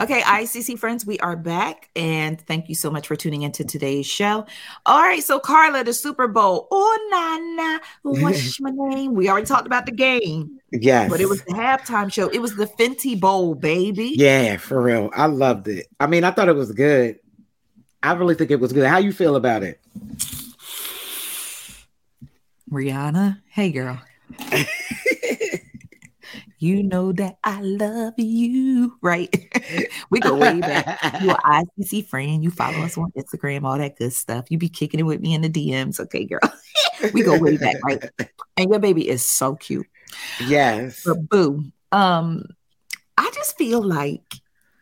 Okay, ICC friends, we are back, and thank you so much for tuning into today's show. All right, so Carla, the Super Bowl. Oh, Nana, what's <laughs> my name? We already talked about the game, Yes. but it was the halftime show. It was the Fenty Bowl, baby. Yeah, for real. I loved it. I mean, I thought it was good. I really think it was good. How you feel about it? Rihanna, hey girl. <laughs> you know that I love you, right? <laughs> we go way back. You're an <laughs> ICC friend. You follow us on Instagram, all that good stuff. You be kicking it with me in the DMs, okay, girl? <laughs> we go way back, right? And your baby is so cute. Yes. But boo, um, I just feel like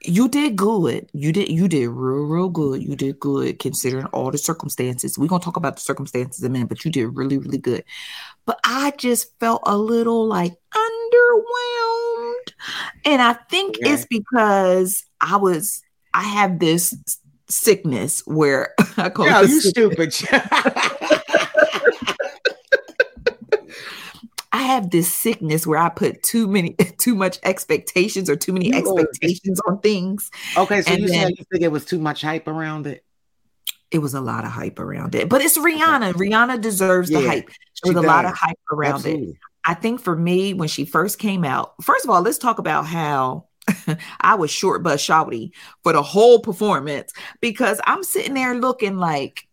you did good. You did you did real, real good. You did good considering all the circumstances. We're gonna talk about the circumstances in a minute, but you did really, really good. But I just felt a little like underwhelmed. And I think Okay. it's because I was I have this sickness where <laughs> I call Yo, you sickness. stupid. <laughs> I have this sickness where I put too many, <laughs> too much expectations or too many You expectations on things. okay, so And you said you think it was too much hype around it. It was a lot of hype around it, but it's Rihanna. Rihanna deserves the hype. There was a lot of hype around it. I think for me, when she first came out, first of all, let's talk about how <laughs> I was short but shouty for the whole performance because I'm sitting there looking like,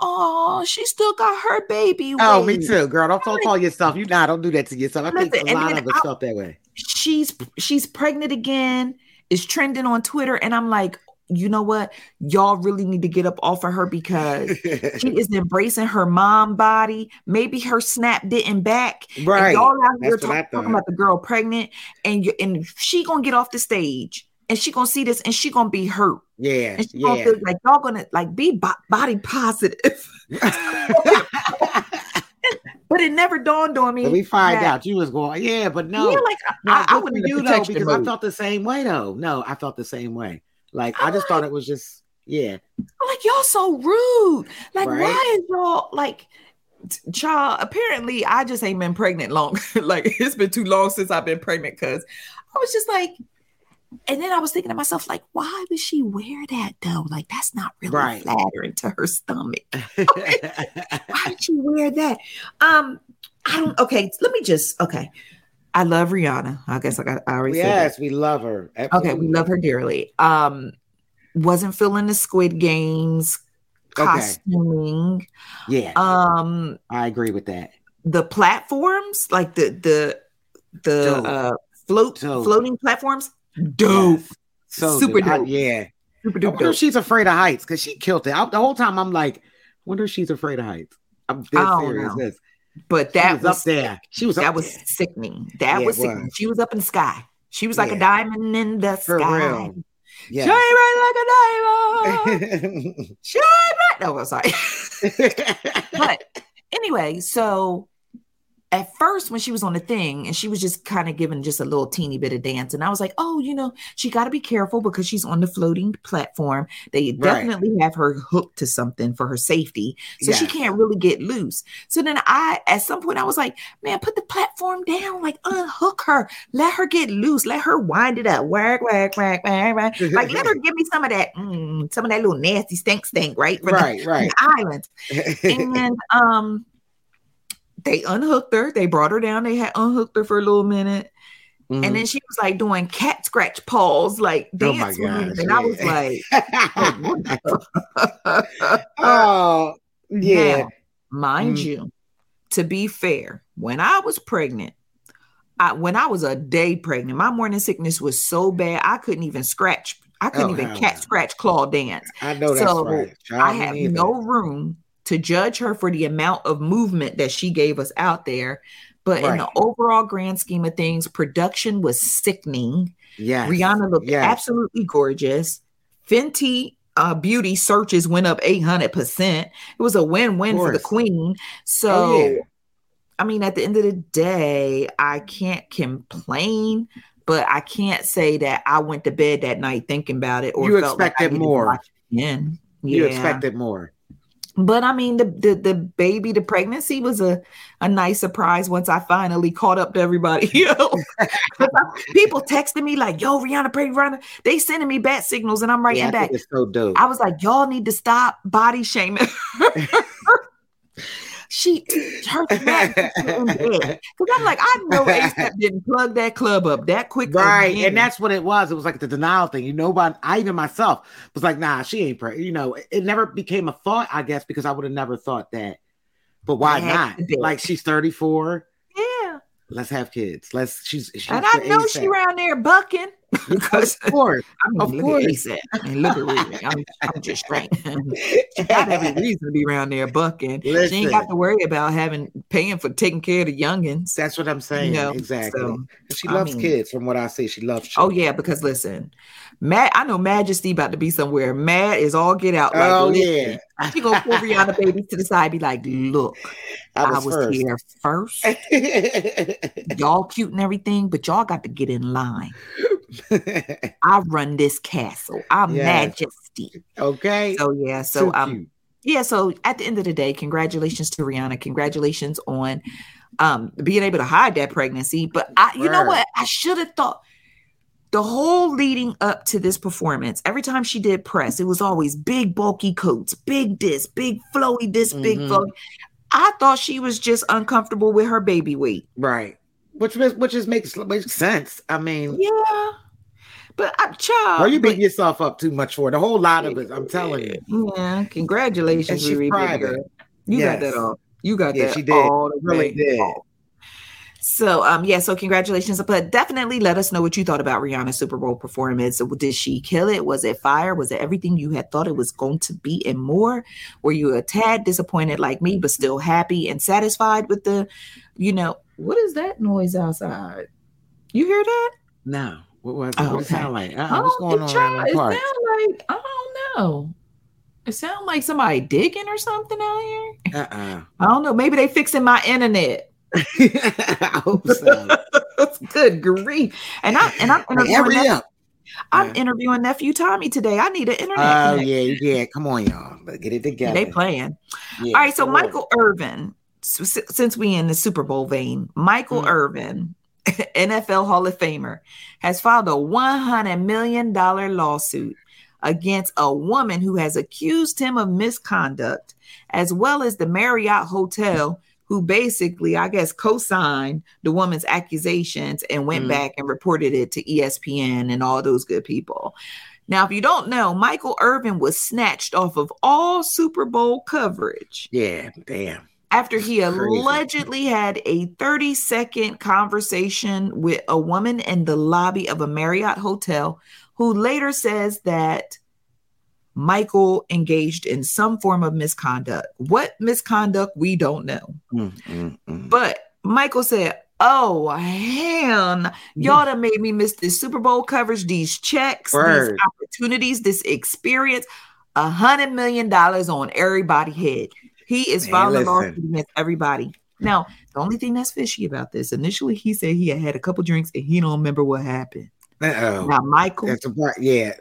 oh, she still got her baby. Oh, me too, girl. Don't, don't call yourself. You nah, don't do that to yourself. I think a lot of us felt that way. She's she's pregnant again. Is trending on Twitter, and I'm like, you know what? Y'all really need to get up off of her because she is embracing her mom body. Maybe her snap didn't back. And Right. y'all out here I talk- talking about the girl pregnant, and you and she gonna get off the stage and she gonna see this and she gonna be hurt. Yeah, And she gonna yeah. feel like y'all gonna like be bo- body positive. <laughs> but it never dawned on me. But we find that- out you was going, yeah, but no, Yeah, like, no, I- I good was for in the you though because I felt the same way though. No, I felt the same way. Like I just thought it was just yeah, I'm like y'all so rude. Like Right? why is y'all like child? Apparently, I just ain't been pregnant long. <laughs> like it's been too long since I've been pregnant because I was just like, and then I was thinking to myself, like, why would she wear that though? Like that's not really Right. flattering to her stomach. <laughs> why did she wear that? Um, I don't. Okay, let me just. Okay, I love Rihanna. I guess I. I already yes, we love her. Okay, we love her dearly. Um, wasn't feeling the Squid Games Okay. costuming. Yeah, Um, I agree with that. the platforms, like the the the Dope. uh float Dope. floating platforms, dope, Yes. So super dope. I- yeah. super I wonder if dope. she's afraid of heights because she killed it. I, the whole time I'm like, wonder if she's afraid of heights. I'm dead serious. But that was, was, up there. She was that was there. sickening. That Yeah, was sickening. was. She was up in the sky. She was like Yeah. a diamond in the For sky. real. Shine Yeah. bright like a diamond. <laughs> Shine bright. No, I'm sorry. <laughs> but anyway, so at first when she was on the thing and she was just kind of giving just a little teeny bit of dance and i was like oh you know she got to be careful because she's on the floating platform. They Right. definitely have her hooked to something for her safety so she can't really get loose. So then i at some point i was like man put the platform down like unhook her. Let her get loose. Let her wind it up. Whack whack whack whack, whack. like let her <laughs> give me some of that mm, some of that little nasty stink stink right Right, from right. the island <laughs> and um they unhooked her they brought her down they had unhooked her for a little minute Mhm. and then she was like doing cat scratch paws like Oh dance moves, gosh, and i was like <laughs> oh yeah. Now, mind Mm. you to be fair when i was pregnant I, when i was a day pregnant my morning sickness was so bad i couldn't even scratch i couldn't Oh, even cat scratch claw dance I know that's so right. I neither. no room to judge her for the amount of movement that she gave us out there. But in the overall grand scheme of things, production was sickening. Yes. Rihanna looked yes. absolutely gorgeous. Fenty uh, beauty searches went up 800%. It was a win win for the queen. So, Oh, yeah. I mean, at the end of the day, I can't complain. But I can't say that I went to bed that night thinking about it or You felt like I expected needed more. Yeah. You expected more. But I mean, the, the the baby, the pregnancy was a a nice surprise once I finally caught up to everybody. else. 'Cause I- People texting me like, "Yo, Rihanna, pregnant, Rihanna." They sending me bat signals, and I'm writing Yeah, back. it's so dope. I was like, "Y'all need to stop body shaming." <laughs> she her because I'm like, I know ASAP <laughs> didn't plug that club up that quick, Right, again. and that's what it was. It was like the denial thing. You know, but I even myself was like, "Nah, she ain't pregnant." You know, it, it never became a thought, I guess, because I would have never thought that. But why not? Like she's thirty four. yeah. Let's have kids. Let's. She's. she's And I know ASAP. she around there bucking <laughs> because Of course, <laughs> I mean, of look course. at. I mean, look at Riri. I'm, I'm just straight. <laughs> she got every reason to be around there bucking. She ain't got to worry about having paying for taking care of the youngins. That's what I'm saying. know, exactly. so, she I loves mean- kids, from what I see. She loves. Oh yeah, because listen, Matt, I know Majesty about to be somewhere. Matt is all get out. Like, Oh, listen, yeah. She gonna pull Rihanna baby to the side, be like, look, I I was was, first." here first. y'all cute and everything, but y'all got to get in line. I <laughs> run this castle. I'm Yes. majesty. Okay. So yeah, so Too um cute. yeah, so at the end of the day, congratulations to Rihanna. Congratulations on um being able to hide that pregnancy. But I you know what? I should have thought the whole leading up to this performance, every time she did press, it was always big bulky coats, big this, big flowy this, big Mhm. flowy. I thought she was just uncomfortable with her baby weight. Right. Which is which is makes makes sense. I mean, Yeah. But I'm child. are you but- beating yourself up too much for it? A whole lot of it, I'm telling you. Yeah, congratulations, Riri, baby private. girl. You got that all. You got Yeah, that she did. all the Really did. off. So um yeah, so congratulations. But definitely let us know what you thought about Rihanna's Super Bowl performance. Did she kill it? Was it fire? Was it everything you had thought it was going to be and more? Were you a tad disappointed like me, but still happy and satisfied with the, you know, what is that noise outside? You hear that? No. What was it? Oh, okay. sound like? Uh-uh, what's Oh, going it on try- around the It sound like I don't know. It sound like somebody digging or something out here. Uh-uh. I don't know. Maybe they fixing my internet. <laughs> I hope so. <laughs> Good grief! And I and I'm interviewing, nephew. I'm interviewing nephew Tommy today. I need an internet. Oh yeah, yeah. Come on, y'all. Let's get it together. They playing. Yeah, All right, so. Michael Irvin, since we in the Super Bowl vein, Michael Mm. Irvin, <laughs> NFL Hall of Famer, has filed a one hundred million dollar lawsuit against a woman who has accused him of misconduct, as well as the Marriott Hotel, who basically, I guess, co-signed the woman's accusations and went Mm. back and reported it to ESPN and all those good people. Now, if you don't know, Michael Irvin was snatched off of all Super Bowl coverage Yeah, damn. after he allegedly had a 30 second conversation with a woman in the lobby of a Marriott hotel who later says that Michael engaged in some form of misconduct. What misconduct, we don't know. Mm, mm, mm. But Michael said, Oh, hell, y'all done made me miss this Super Bowl coverage, these checks, Word. these opportunities, this experience. A hundred million dollars on everybody head. He is Man, filing listen. lawsuit against everybody. Now, the only thing that's fishy about this, initially he said he had had a couple drinks and he don't remember what happened. Uh-oh. Now, Michael, That's a part. Yeah,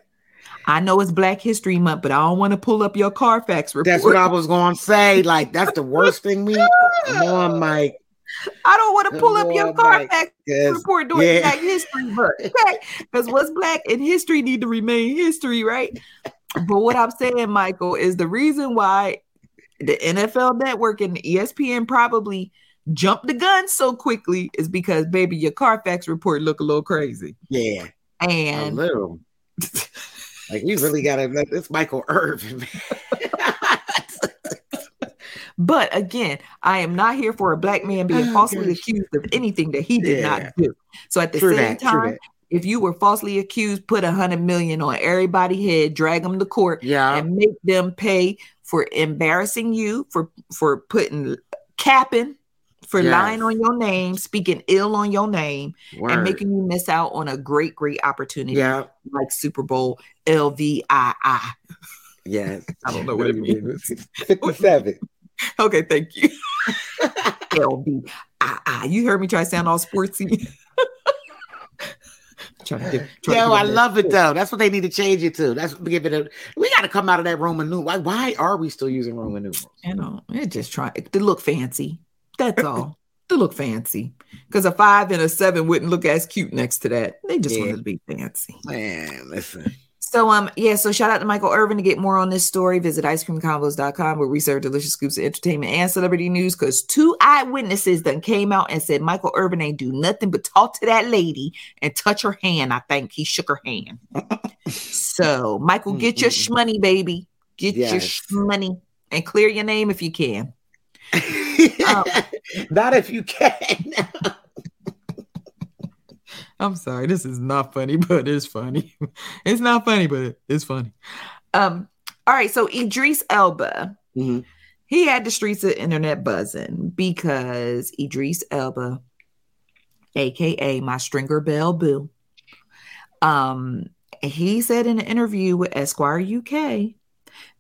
I know it's Black History Month, but I don't want to pull up your Carfax report. that's what I was going to say. Like, that's the worst thing we. Come on, <laughs> Mike. I don't want to pull up your Carfax on, Mike, Carfax 'cause- report during yeah. Black History Month, okay? Because what's Black in history need to remain history, right? But what I'm saying, Michael, is the reason why the NFL Network and ESPN probably jumped the gun so quickly is because, baby, your Carfax report look a little crazy, Yeah, and a little. <laughs> Like, we really got to. It's Michael Irvin. <laughs> But again, I am not here for a black man being Oh, falsely gosh. accused of anything that he did Yeah. not do. So at the True same that, time, if you were falsely accused, put a hundred million on everybody head, drag them to court, Yeah. and make them pay for embarrassing you, for for putting capping, for Yes. lying on your name, speaking ill on your name, and making you miss out on a great, great opportunity Yeah. like Super Bowl LVII. Yes. I don't know what it <laughs> means. 57. Okay, thank you. Ah, you heard me try to sound all sportsy. <laughs> Trying to get- trying Yo, I love it though. That's what they need to change it to. That's give it a. We got to come out of that Roman numeral. Why? Why are we still using Roman numerals? You know, it just try to look fancy. That's all. to look fancy. Because a five and a seven wouldn't look as cute next to that. They just Yeah. wanted to be fancy. Man, listen. So um yeah, so shout out to Michael Irvin to get more on this story. Visit icecreamconvos.com where we serve delicious scoops of entertainment and celebrity news because two eyewitnesses then came out and said Michael Irvin ain't do nothing but talk to that lady and touch her hand. I think he shook her hand. so Michael, <laughs> get your shmoney, baby. Get your Yes. shmoney and clear your name if you can. <laughs> <laughs> Not if you can. <laughs> I'm sorry, this is not funny, <laughs> but it's funny. It's not funny, but it's funny. Um, all right, so Idris Elba, Mhm. he had the streets of internet buzzing because Idris Elba, aka my stringer bell boo, um, he said in an interview with Esquire UK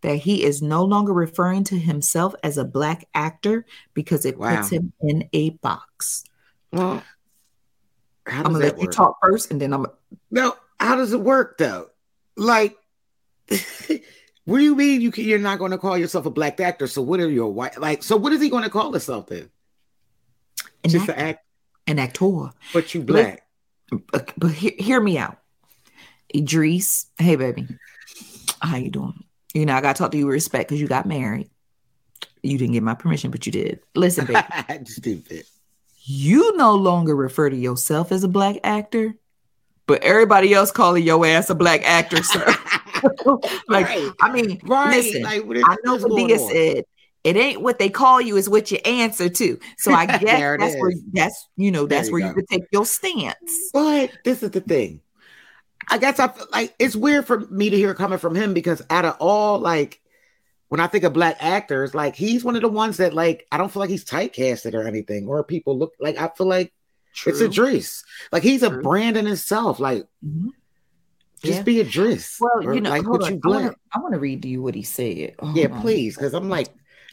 that he is no longer referring to himself as a black actor because it puts him in a box. Well, how I'm does gonna let you talk first, and then I'm No, how does it work though? Like, <laughs> what do you mean you can, you're not going to call yourself a black actor? So what are you a white? Like, so what is he going to call himself then? An Just an act, An actor. but you black. But, but he- hear me out. Idris, hey baby, how you doing? You know, I gotta talk to you with respect because you got married. You didn't get my permission, but you did. Listen, baby, <laughs> Stupid. you no longer refer to yourself as a black actor, but everybody else calling your ass a black actor, sir. <laughs> <laughs> like, Right. I mean, Right. listen, Like, is- I know what Dia said. It ain't what they call you, is what you answer to. So I guess There it that's that's you know that's you where go. you could take your stance. But this is the thing. I guess I feel like it's weird for me to hear it coming from him because out of all like when I think of black actors, like he's one of the ones that like I don't feel like he's typecasted or anything, or people look like I feel like it's True. Idris. Like he's a True. brand in itself. Like Mhm. just Yeah. be Idris. Well, you know, like what on. you I black. I want to read to you what he said. Hold yeah, on. please, because I'm like,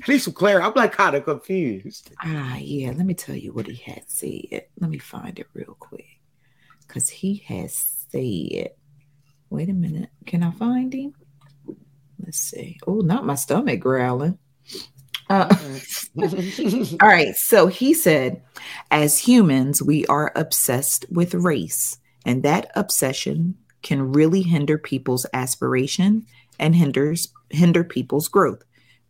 I need some clarity. I'm like kind of confused. Ah, yeah. Let me tell you what he had said. Let me find it real quick. Because he has said, wait a minute. Can I find him? Let's see. Oh, not my stomach growling. Uh, <laughs> all right. So he said, as humans, we are obsessed with race, and that obsession can really hinder people's aspiration and hinders hinder people's growth.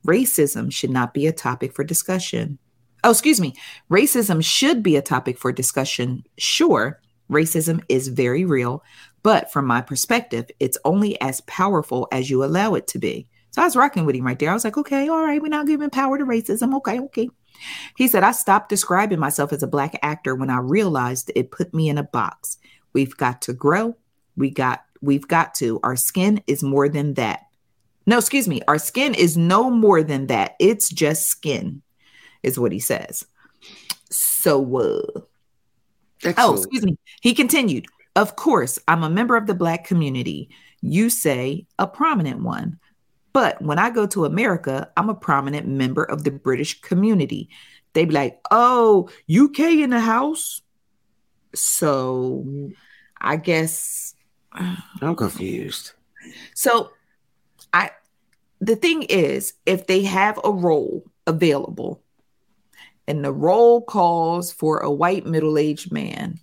Racism should not be a topic for discussion. Oh, excuse me. Racism should be a topic for discussion. Sure, racism is very real, but from my perspective, it's only as powerful as you allow it to be. So I was rocking with him right there. I was like, okay, all right, we're not giving power to racism. Okay, okay. He said, I stopped describing myself as a black actor when I realized it put me in a box. We've got to grow. We got, we've got to. Our skin is more than that. No, excuse me. Our skin is no more than that. It's just skin, is what he says. So, uh, oh, excuse me. He continued, Of course, I'm a member of the black community. You say a prominent one. But when I go to America, I'm a prominent member of the British community. They'd be like, oh, UK in the house. So I guess <sighs> I'm confused. so I the thing is, if they have a role available and the role calls for a white middle-aged man,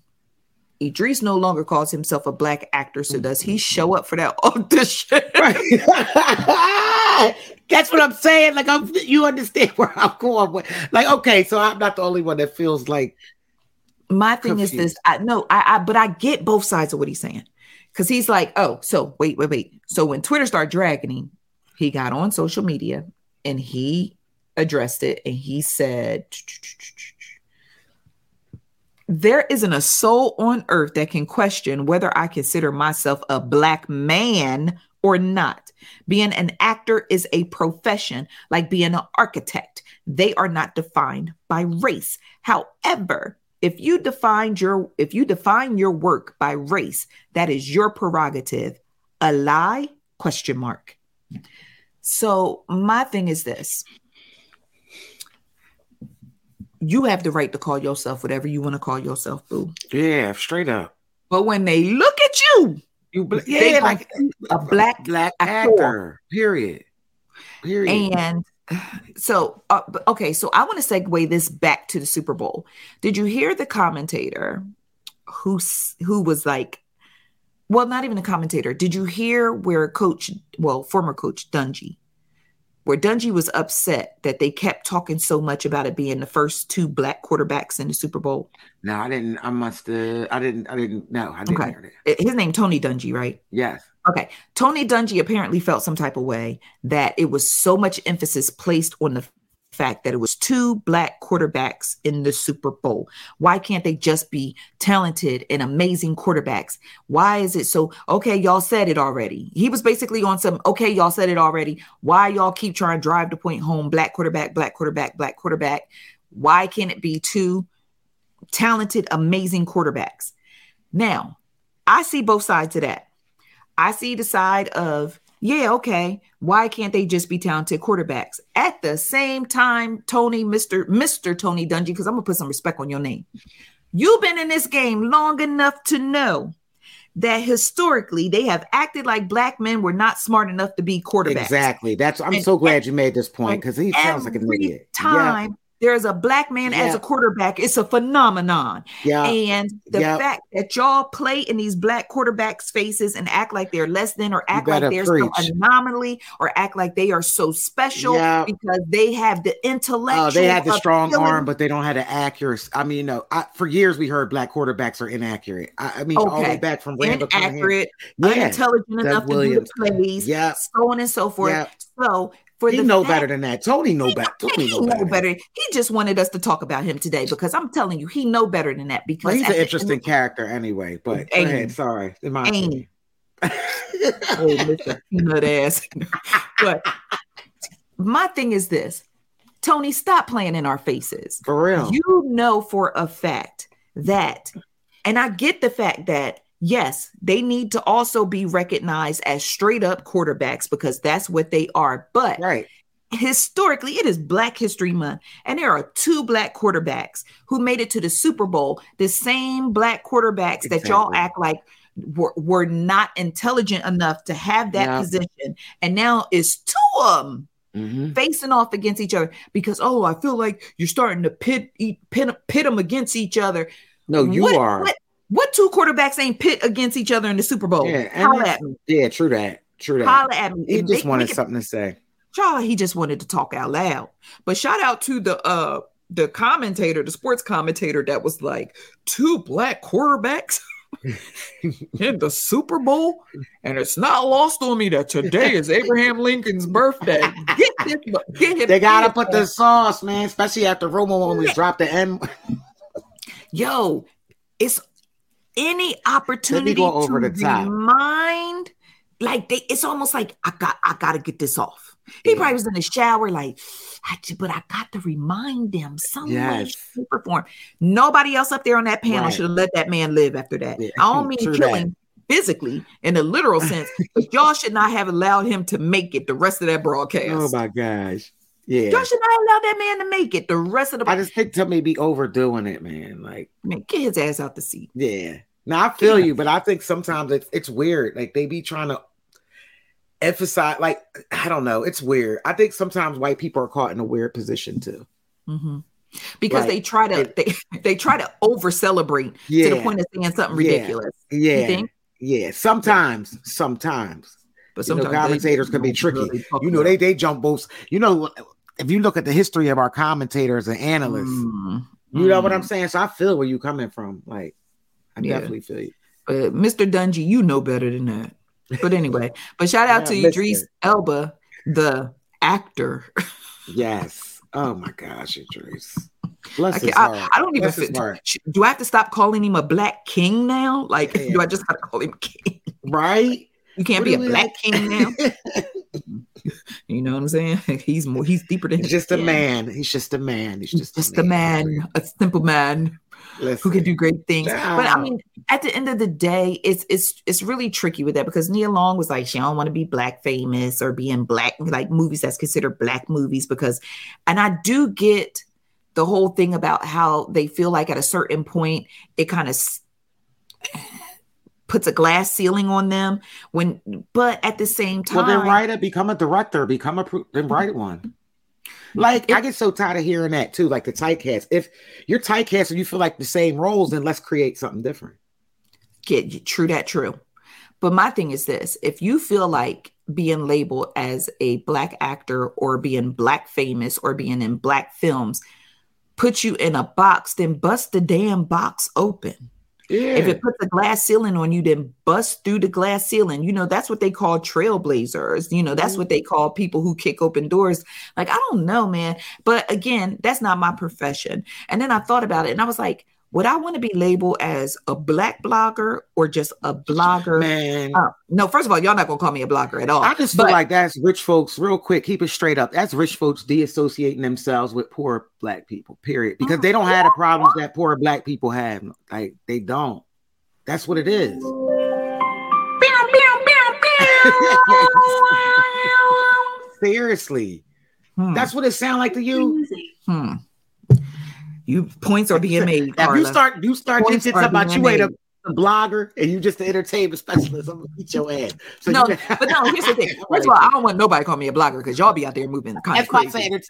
Idris no longer calls himself a black actor. So does he mm-hmm. show up for that <laughs> audition? <laughs> That's what I'm saying. Like, I'm, you understand where I'm going with. Like, okay, so I'm not the only one that feels like My thing is this. I no, I, I but I get both sides of what he's saying. Cause he's like, oh, so wait, wait, wait. So when Twitter started dragging him, he got on social media and he addressed it and he said, There isn't a soul on earth that can question whether I consider myself a black man or not. Being an actor is a profession, like being an architect. They are not defined by race. However, if you define your if you define your work by race, that is your prerogative. A lie? Question mark. So my thing is this. You have the right to call yourself whatever you want to call yourself, boo. Yeah, straight up. But when they look at you, you bl- yeah, like a black black actor. actor. Period. Period. And so, uh, okay, so I want to segue this back to the Super Bowl. Did you hear the commentator who who was like, well, not even a commentator. Did you hear where Coach, well, former Coach Dungy, where Dungy was upset that they kept talking so much about it being the first two black quarterbacks in the Super Bowl? no, I didn't. I must. Uh, I didn't. I didn't. No, I didn't Okay, hear that. his name Tony Dungy, right? Yes. Okay. Tony Dungy apparently felt some type of way that it was so much emphasis placed on the fact that it was two black quarterbacks in the Super Bowl. Why can't they just be talented and amazing quarterbacks? Why is it so okay, y'all said it already. He was basically on some okay, y'all said it already. Why y'all keep trying to drive the point home black quarterback, black quarterback, black quarterback? Why can't it be two talented amazing quarterbacks? Now, I see both sides of that. I see the side of, yeah, okay, why can't they just be talented quarterbacks? At the same time, Tony, Mr. Mr. Tony Dungy, because I'm gonna put some respect on your name. You've been in this game long enough to know that historically they have acted like black men were not smart enough to be quarterbacks. Exactly. That's I'm And so glad you made this point because he sounds like an idiot. Time there's a black man as a quarterback, it's a phenomenon. Yeah. And the Yeah. fact that y'all play in these black quarterbacks' faces and act like they're less than, or act like they're so preach. anomaly, or act like they are so special Yeah. because they have the intellectual. Oh, they have the strong ability- arm, but they don't have the accuracy. I mean, you know, I, for years we heard black quarterbacks are inaccurate. I, I mean, all the way back from Randall Cunningham. inaccurate, Yeah. unintelligent Doug enough Williams. to do the plays, Yeah. so on and so forth. Yeah. So for He know fact- better than that. Tony know better. Tony he know better. better. He just wanted us to talk about him today because I'm telling you, he know better than that. Because Well, he's an interesting character anyway. But go ahead. Sorry, in my oh, Mr. Peanut ass. but my thing is this, Tony, stop playing in our faces. For real. You know for a fact that, and I get the fact that yes, they need to also be recognized as straight up quarterbacks because that's what they are. But right. historically, it is Black History Month, and there are two black quarterbacks who made it to the Super Bowl. The same black quarterbacks that y'all act like were, were not intelligent enough to have that Yeah. position, and now it's two of them Mhm. facing off against each other because oh, I feel like you're starting to pit eat- pit, pit them against each other. No, you What- are. What, what two quarterbacks ain't pit against each other in the Super Bowl? Yeah, Holla at me. yeah, true that. True that. Holla at me. He just they- wanted it- something to say. Charlie, he just wanted to talk out loud. But shout out to the uh the commentator, the sports commentator that was like two black quarterbacks <laughs> in the Super Bowl. And it's not lost on me that today is Abraham Lincoln's birthday. Get this, get him, They gotta put the sauce, man. Especially after Romo almost dropped the M. yo, it's any opportunity go over to the top. remind, like they, it's almost like I got, I got to get this off. He probably was in the shower, like, I but I got to remind them some way, Yes. or form. Nobody else up there on that panel Right. should have let that man live after that. Yeah, I don't mean true killing physically in a literal sense, but <laughs> y'all should not have allowed him to make it the rest of that oh broadcast. Oh my gosh. Yeah. Y'all should not allowed that man to make it the rest of the. I just think to maybe overdoing it, man. Like, man, get his ass out the seat. yeah. Now I feel you, but I think sometimes it's it's weird. Like they be trying to emphasize, like, I don't know, it's weird. I think sometimes white people are caught in a weird position too. Mhm. Because Like, they try to it- they, <laughs> they try to over celebrate to the point of saying something Yeah. ridiculous. You Yeah. think? Yeah. Sometimes, sometimes. But You know, sometimes they- commentators can be they don't know what tricky. talking You know, they they jump both. You know, if you look at the history of our commentators and analysts, Mm, you know what I'm mm. saying. So I feel where you coming from. Like, I Yeah. definitely feel you. But Mr. Dungy, you know better than that. But anyway, but shout out <laughs> Yeah, to. Idris Elba, the actor. Yes. Oh my gosh, Idris. Bless can't- I. I don't even Bless fit. heart. Do I have to stop calling him a black king now? Like, Yeah. <laughs> do I just gotta call him king? Right? You can't What be a black like? king now. <laughs> You know what I'm saying? He's more. He's deeper than He's just a man. He's just a man. He's just, Just a man, a simple man. Who can do great things. But I mean, at the end of the day, it's it's it's really tricky with that because Nia Long was like, she don't want to be black famous or be in black like movies that's considered black movies because, and I do get the whole thing about how they feel like at a certain point it kind of puts a glass ceiling on them when, but at the same time, Well, then write it, become a director, become a pro- then write one. Like I get so tired of hearing that too, like the typecast. If you're tight cast and you feel like the same roles, then let's create something different. get true that true but my thing is this if you feel like being labeled as a black actor or being black famous or being in black films puts you in a box then bust the damn box open Yeah. if it puts a glass ceiling on you then bust through the glass ceiling. You know that's what they call trailblazers. You know that's mm-hmm. what they call people who kick open doors. Like i don't know man. But again that's not my profession. And then i thought about it and i was like would i want to be labeled as a black blogger or just a blogger Man, Uh, no first of all y'all not gonna call me a blogger at all I just feel like that's rich folks, real quick, keep it straight up. That's rich folks de-associating themselves with poor black people, period. Because they don't have the problems that poor black people have. Like they don't. That's what it is. <laughs> Seriously. Hmm. That's what it sounds like to you. Hmm. You points are being made. Now, you start you start Points are about you ain't a, a blogger and you just an entertainment specialist, I'm gonna beat your ass. So no, you- but no, here's the <laughs> thing. First of all, I don't want nobody to call me a blogger because y'all be out there moving kind of That's crazy.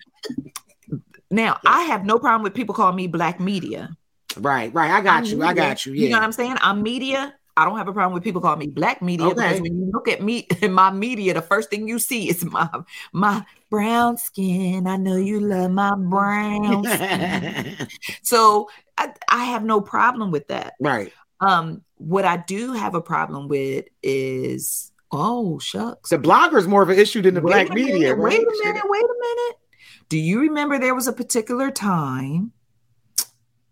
Now, I have no problem with people calling me black media. Right, right. I got I'm you. I got you. Yeah. You know what I'm saying? I'm media. I don't have a problem with people calling me black media Okay. because when you look at me <laughs> in my media, the first thing you see is my my brown skin. I know you love my brown skin. <laughs> so I, I have no problem with that. right. Um, what I do have a problem with is oh shucks. The blogger's more of an issue than the Wait black a media, minute, right? Wait a minute, wait a minute. Do you remember there was a particular time?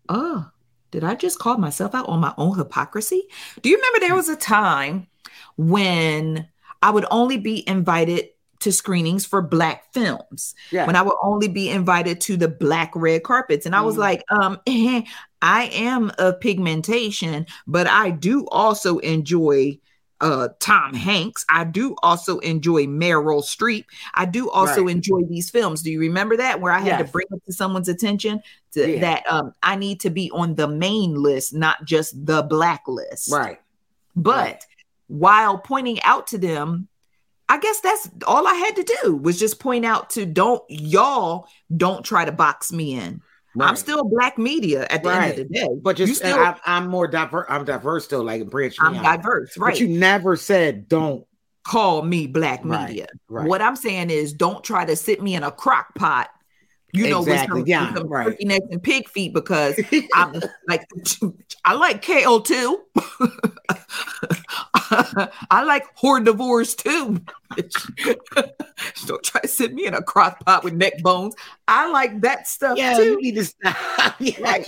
Oh, did I just call myself out on my own hypocrisy? Do you remember there was a time when I would only be invited to screenings for black films? Yeah. When I would only be invited to the black red carpets. And I was Mhm. like, um, <laughs> I am of pigmentation, but I do also enjoy uh Tom Hanks. I do also enjoy Meryl Streep. I do also Right. enjoy these films. Do you remember that where I had Yes. to bring it to someone's attention to, Yeah. that um I need to be on the main list, not just the black list. Right. But Right. while pointing out to them, I guess that's all I had to do was just point out to don't y'all don't try to box me in. I'm still black media at the end of the day. But just still, I'm, I'm more diverse. I'm diverse still, like branch. I'm out. diverse, right? But you never said don't. call me black Right, media. right. What I'm saying is don't try to sit me in a crock pot, you know, Exactly, with some, yeah, with some right. turkey necks and pig feet because <laughs> I'm like I like kale too. <laughs> I like hordivores too. <laughs> don't try to sit me in a crock pot with neck bones. I like that stuff Yeah, too. you need to stop. yeah, Like,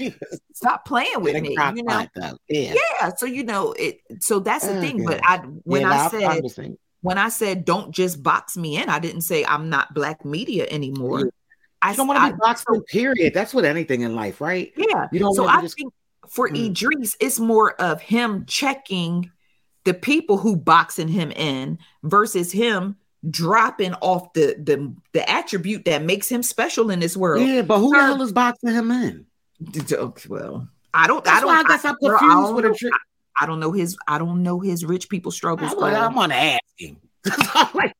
Stop playing with me. You know. Yeah. yeah. So you know it. So that's the oh, thing. But I when Yeah, I said I'm just saying. when I said don't just box me in, I didn't say I'm not black media anymore. I You don't want to be boxed in, period. That's what anything in life, right? Yeah. You don't so I just think for Mm. Idris, it's more of him checking the people who boxing him in versus him dropping off the the the attribute that makes him special in this world. Yeah, but who the hell is boxing him in? Well, I don't. I That's don't. why I guess I'm I confused don't with a know- trick. I don't know his. I don't know his rich people struggles. I'm, I'm gonna ask him. I'm like,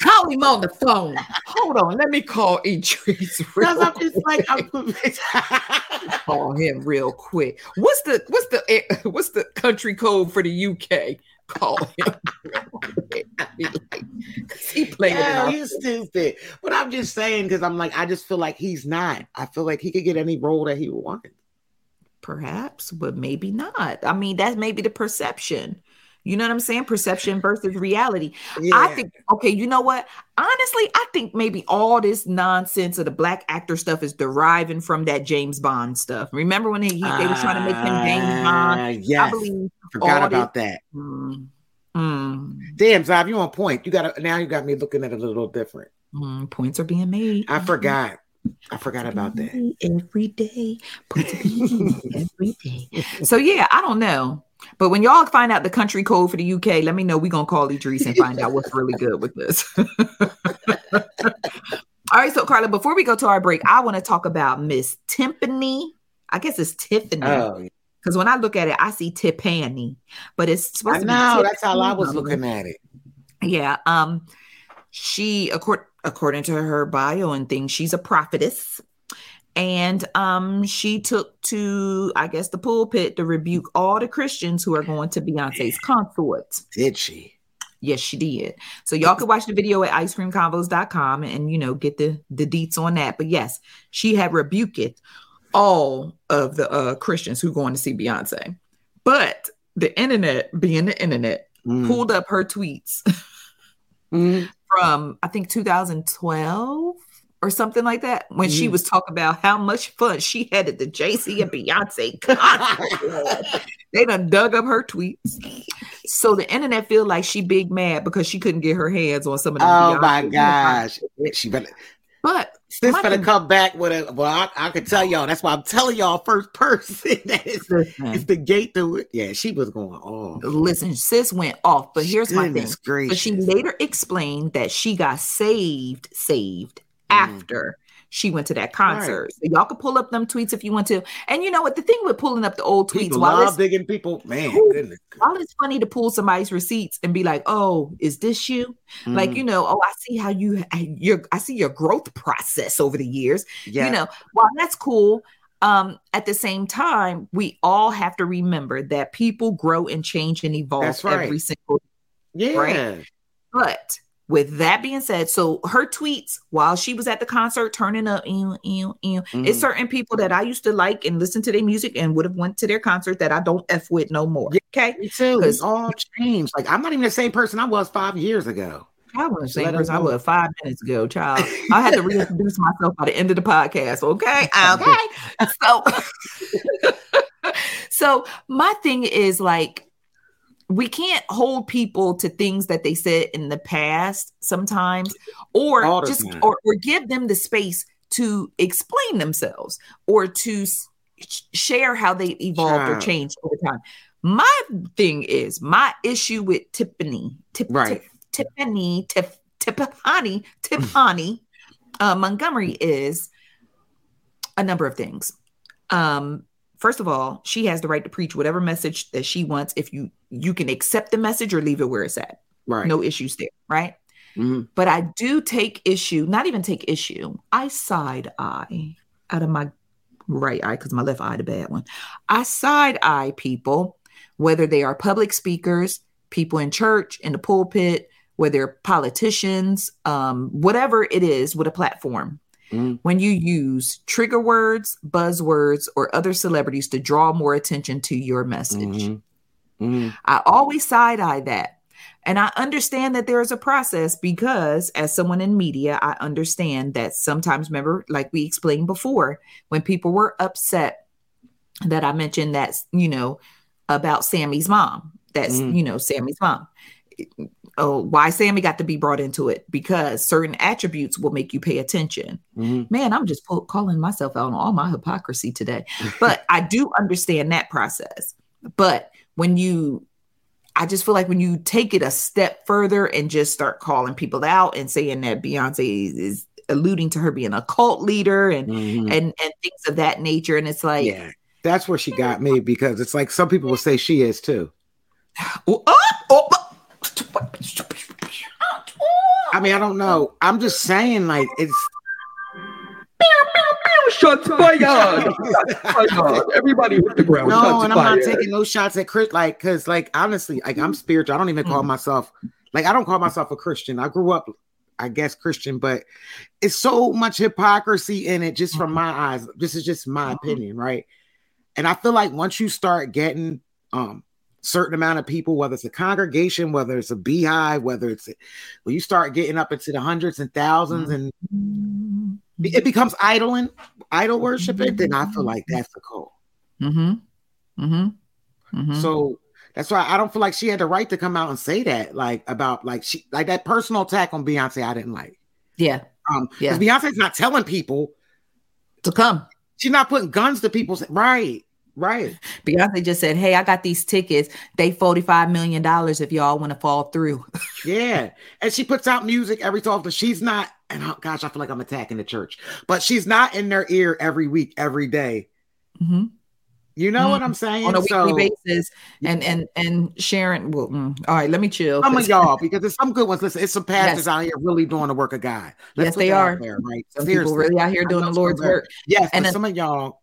Call him on the phone. Hold on, let me call Idris. Real Because I'm just like, I'm <laughs> <laughs> call him real quick. What's the what's the eh, <laughs> what's the country code for the UK? Call him. real quick. I be like, 'cause he playing yeah, he's stupid. But I'm just saying because I'm like, I just feel like he's not. I feel like he could get any role that he wants. perhaps, but maybe not. I mean, that's maybe the perception. You know what I'm saying? Perception versus reality. I think, okay, you know what? Honestly, I think maybe all this nonsense of the black actor stuff is deriving from that James Bond stuff. Remember when he, he- they were trying to make him James Bond? Ah, I believe Forgot about this- that. Mm, mm, Damn, Zav, you on point. You got now. You got me looking at it a little different. mm, points are being made. I forgot. I forgot about that. every day. Points are being made every day. So yeah, I don't know. But when y'all find out the country code for the UK, let me know. We're gonna call Idris and find out what's really good with this. <laughs> All right, so Carla, before we go to our break, I want to talk about Miss Timpani. I guess it's Tiffany. Oh, Because when I look at it, I see Tiffany, but it's supposed I to be know. That's how I was looking at it. Yeah. Um, she accord, according to her bio and things, she's a prophetess. And um, she took to, I guess, the pulpit to rebuke all the Christians who are going to Beyonce's consorts. Did she? Yes, she did. So y'all could watch the video at icecreamconvos.com and you know get the the deets on that. But yes, she had rebuked all of the uh Christians who going to see Beyonce. But the internet, being the internet, Mm. pulled up her tweets Mm. <laughs> from I think 2012 or something like that when she Mhm. was talking about how much fun she had at the Jay-Z and Beyonce concert. <laughs> they done dug up her tweets. So the internet feel like she big mad because she couldn't get her hands on some of the Oh my gosh. She better But Sis better come back with a well, I, I can tell y'all. That's why I'm telling y'all first person <laughs> that it's, the gate to it. Yeah, she was going oh listen, sis went off. But here's my thing. Goodness But she later explained that she got saved, saved Mm. After she went to that concert. So y'all could pull up them tweets if you want to. And you know what? The thing with pulling up the old tweets, People while love it's, digging people. Man, Ooh, while it's funny to pull somebody's receipts and be like, "Oh, is this you?" Like Mhm. you know, "Oh, I see how you your I see your growth process over the years." Yeah. You know, while that's cool, um, at the same time, we all have to remember that people grow and change and evolve right. every single Yeah. right? But with that being said, so her tweets while she was at the concert turning up, ew, ew, ew, it's Mhm. certain people that I used to like and listen to their music and would have went to their concert that I don't f with no more. Okay, Me too. It's all changed. Like I'm not even the same person I was five years ago. I was the same person I was five minutes ago, child. I had to reintroduce myself by the end of the podcast. Okay, <laughs> okay. <laughs> So, <laughs> so my thing is like we can't hold people to things that they said in the past sometimes or All just or, or give them the space to explain themselves or to sh- share how they evolved or changed over time. My thing is my issue with Tiphani Tip, Right. Tip, Tiphani Tiff, Tiphani Tiphani uh, montgomery is a number of things. Um first of all she has the right to preach whatever message that she wants if you you can accept the message or leave it where it's at Right. no issues there right Mhm. but i do take issue not even take issue i side eye out of my right eye because my left eye the bad one i side eye people whether they are public speakers people in church in the pulpit whether they're politicians um, whatever it is with a platform Mhm. when you use trigger words buzzwords or other celebrities to draw more attention to your message Mhm. Mhm. I always side eye that. And I understand that there is a process because, as someone in media, I understand that sometimes, remember, like we explained before, when people were upset that I mentioned that, you know, about Sammy's mom, that's, Mhm. you know, Sammy's mom. Oh, why Sammy got to be brought into it? Because certain attributes will make you pay attention. Mhm. Man, I'm just pull, calling myself out on all my hypocrisy today. But I do understand that process. But when you, I just feel like when you take it a step further and just start calling people out and saying that Beyonce is, alluding to her being a cult leader and Mhm. and and things of that nature, and it's like, yeah, that's where she got me because it's like some people will say she is too. <gasps> oh, oh, oh, I mean, I don't know. I'm just saying, like it's. Shots fired! Everybody hit the ground. No, Shots and I'm not taking no shots at Chris, like, cause, like, honestly, like, I'm spiritual. I don't even call Mm. myself, like, I don't call myself a Christian. I grew up, I guess, Christian, but it's so much hypocrisy in it, just from my eyes. This is just my Mm-hmm. opinion, right? And I feel like once you start getting, um, certain amount of people, whether it's a congregation, whether it's a beehive, whether it's when you start getting up into the hundreds and 1000s and it becomes idling, idol worshiping, then I feel like that's a call. Mm-hmm. Mm-hmm. Mm-hmm. So that's why I don't feel like she had the right to come out and say that, like about like she like that personal attack on Beyonce. I didn't like. yeah, Um, Yeah. Beyonce's not telling people to come. She's not putting guns to people's right, right. Beyonce just said, "Hey, I got these tickets. They forty five million dollars if y'all want to fall through." <laughs> Yeah, and she puts out music every so often. She's not, and oh gosh, I feel like I'm attacking the church, but she's not in their ear every week, every day. Mhm. You know what Mhm. I'm saying? on a So- weekly basis, and and and Sharon. Well, mm, all right, let me chill. Some of y'all, because there's some good ones. Listen, it's some pastors Yes. out here really doing the work of God. Yes, they are. There, right? Some people really out here doing the Lord's work. Yes, And then- some of y'all.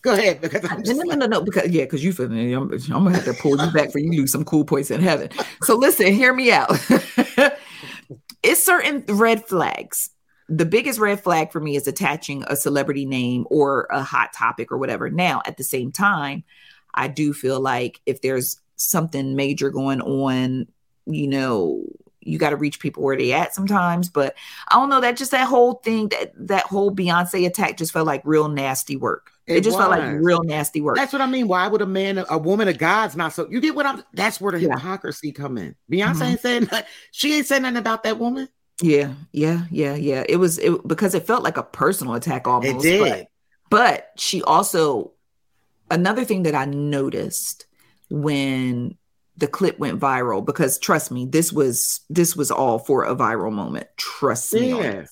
Go ahead, because I'm No, no, no, no, because yeah, because you feel me. I'm, I'm gonna have to pull you back for you lose some cool points in heaven. So listen, hear me out. <laughs> it's certain red flags. The biggest red flag for me is attaching a celebrity name or a hot topic or whatever. Now, at the same time, I do feel like if there's something major going on, you know, you got to reach people where they at sometimes. But I don't know that just that whole thing that that whole Beyonce attack just felt like real nasty work. It, It just felt like real nasty work. That's what I mean. Why would a man, a woman of God's not so? You get what I'm? That's where the Yeah. hypocrisy come in. Beyonce Mhm. ain't saying. She ain't saying nothing about that woman. Yeah, yeah, yeah, yeah. It was it because it felt like a personal attack almost. It did. But, but she also another thing that I noticed when the clip went viral because trust me, this was this was all for a viral moment. Trust me. Yeah.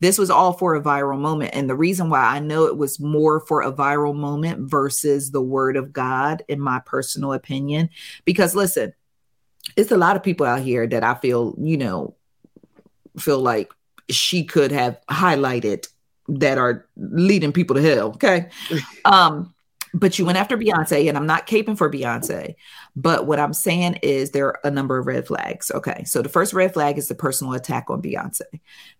This. Was all for a viral moment. And the reason why I know it was more for a viral moment versus the word of God, in my personal opinion, because listen, it's a lot of people out here that I feel, you know, feel like she could have highlighted that are leading people to hell. Okay. <laughs> Um, but you went after Beyonce, and I'm not caping for Beyonce. But what I'm saying is there are a number of red flags. Okay. So the first red flag is the personal attack on Beyonce.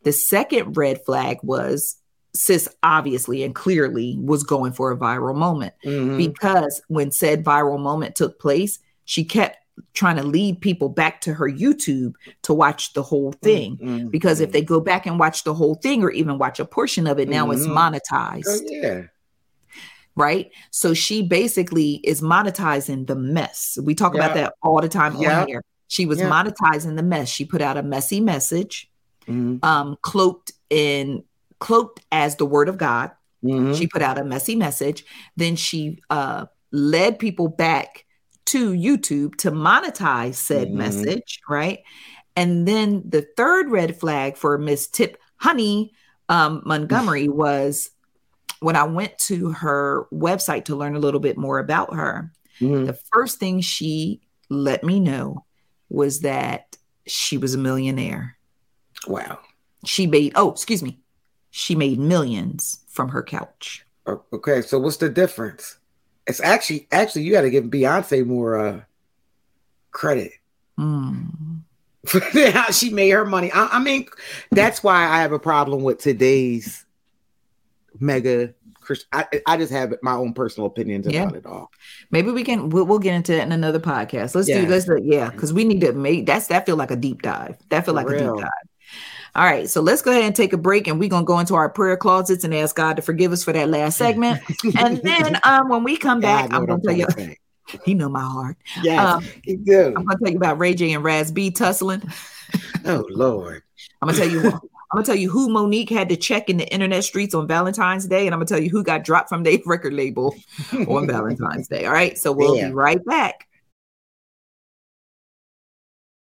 The second red flag was sis obviously and clearly was going for a viral moment Mhm. because when said viral moment took place, she kept trying to lead people back to her YouTube to watch the whole thing. Mhm. Because if they go back and watch the whole thing or even watch a portion of it, now it's Mhm. monetized Oh, yeah. Right? So she basically is monetizing the mess. We talk about that all the time Yeah. on here. She was Yeah. monetizing the mess. She put out a messy message, Mhm. um, cloaked in cloaked as the word of God. Mhm. She put out a messy message. Then she uh, led people back to YouTube to monetize said Mhm. message, right? And then the third red flag for Miss Tip Honey um, <laughs> Montgomery was when I went to her website to learn a little bit more about her. Mhm. The first thing she let me know was that she was a millionaire. Wow. She made, oh, excuse me, she made millions from her couch. Okay, so what's the difference? It's actually actually you got to give Beyonce more uh credit <laughs> for how she made her money. I, I mean, that's why I have a problem with today's mega Christian. I, I just have my own personal opinions Yeah. about it all. Maybe we can we'll, we'll get into that in another podcast. Let's Yeah. do let's do, yeah, because we need to make that's that feel like a deep dive. That feel For like a deep dive. All right, so let's go ahead and take a break, and we're gonna go into our prayer closets and ask God to forgive us for that last <laughs> segment. and then um, when we come back, I'm gonna tell you. <laughs> He know my heart. Yes, Um, you do. I'm gonna tell you about Ray J and Raz B tussling. Oh Lord. <laughs> I'm gonna tell you. I'm gonna tell you who Monique had to check in the internet streets on Valentine's Day, and I'm gonna tell you who got dropped from their <laughs> record label on <laughs> Valentine's Day. All right, so we'll Yeah. be right back.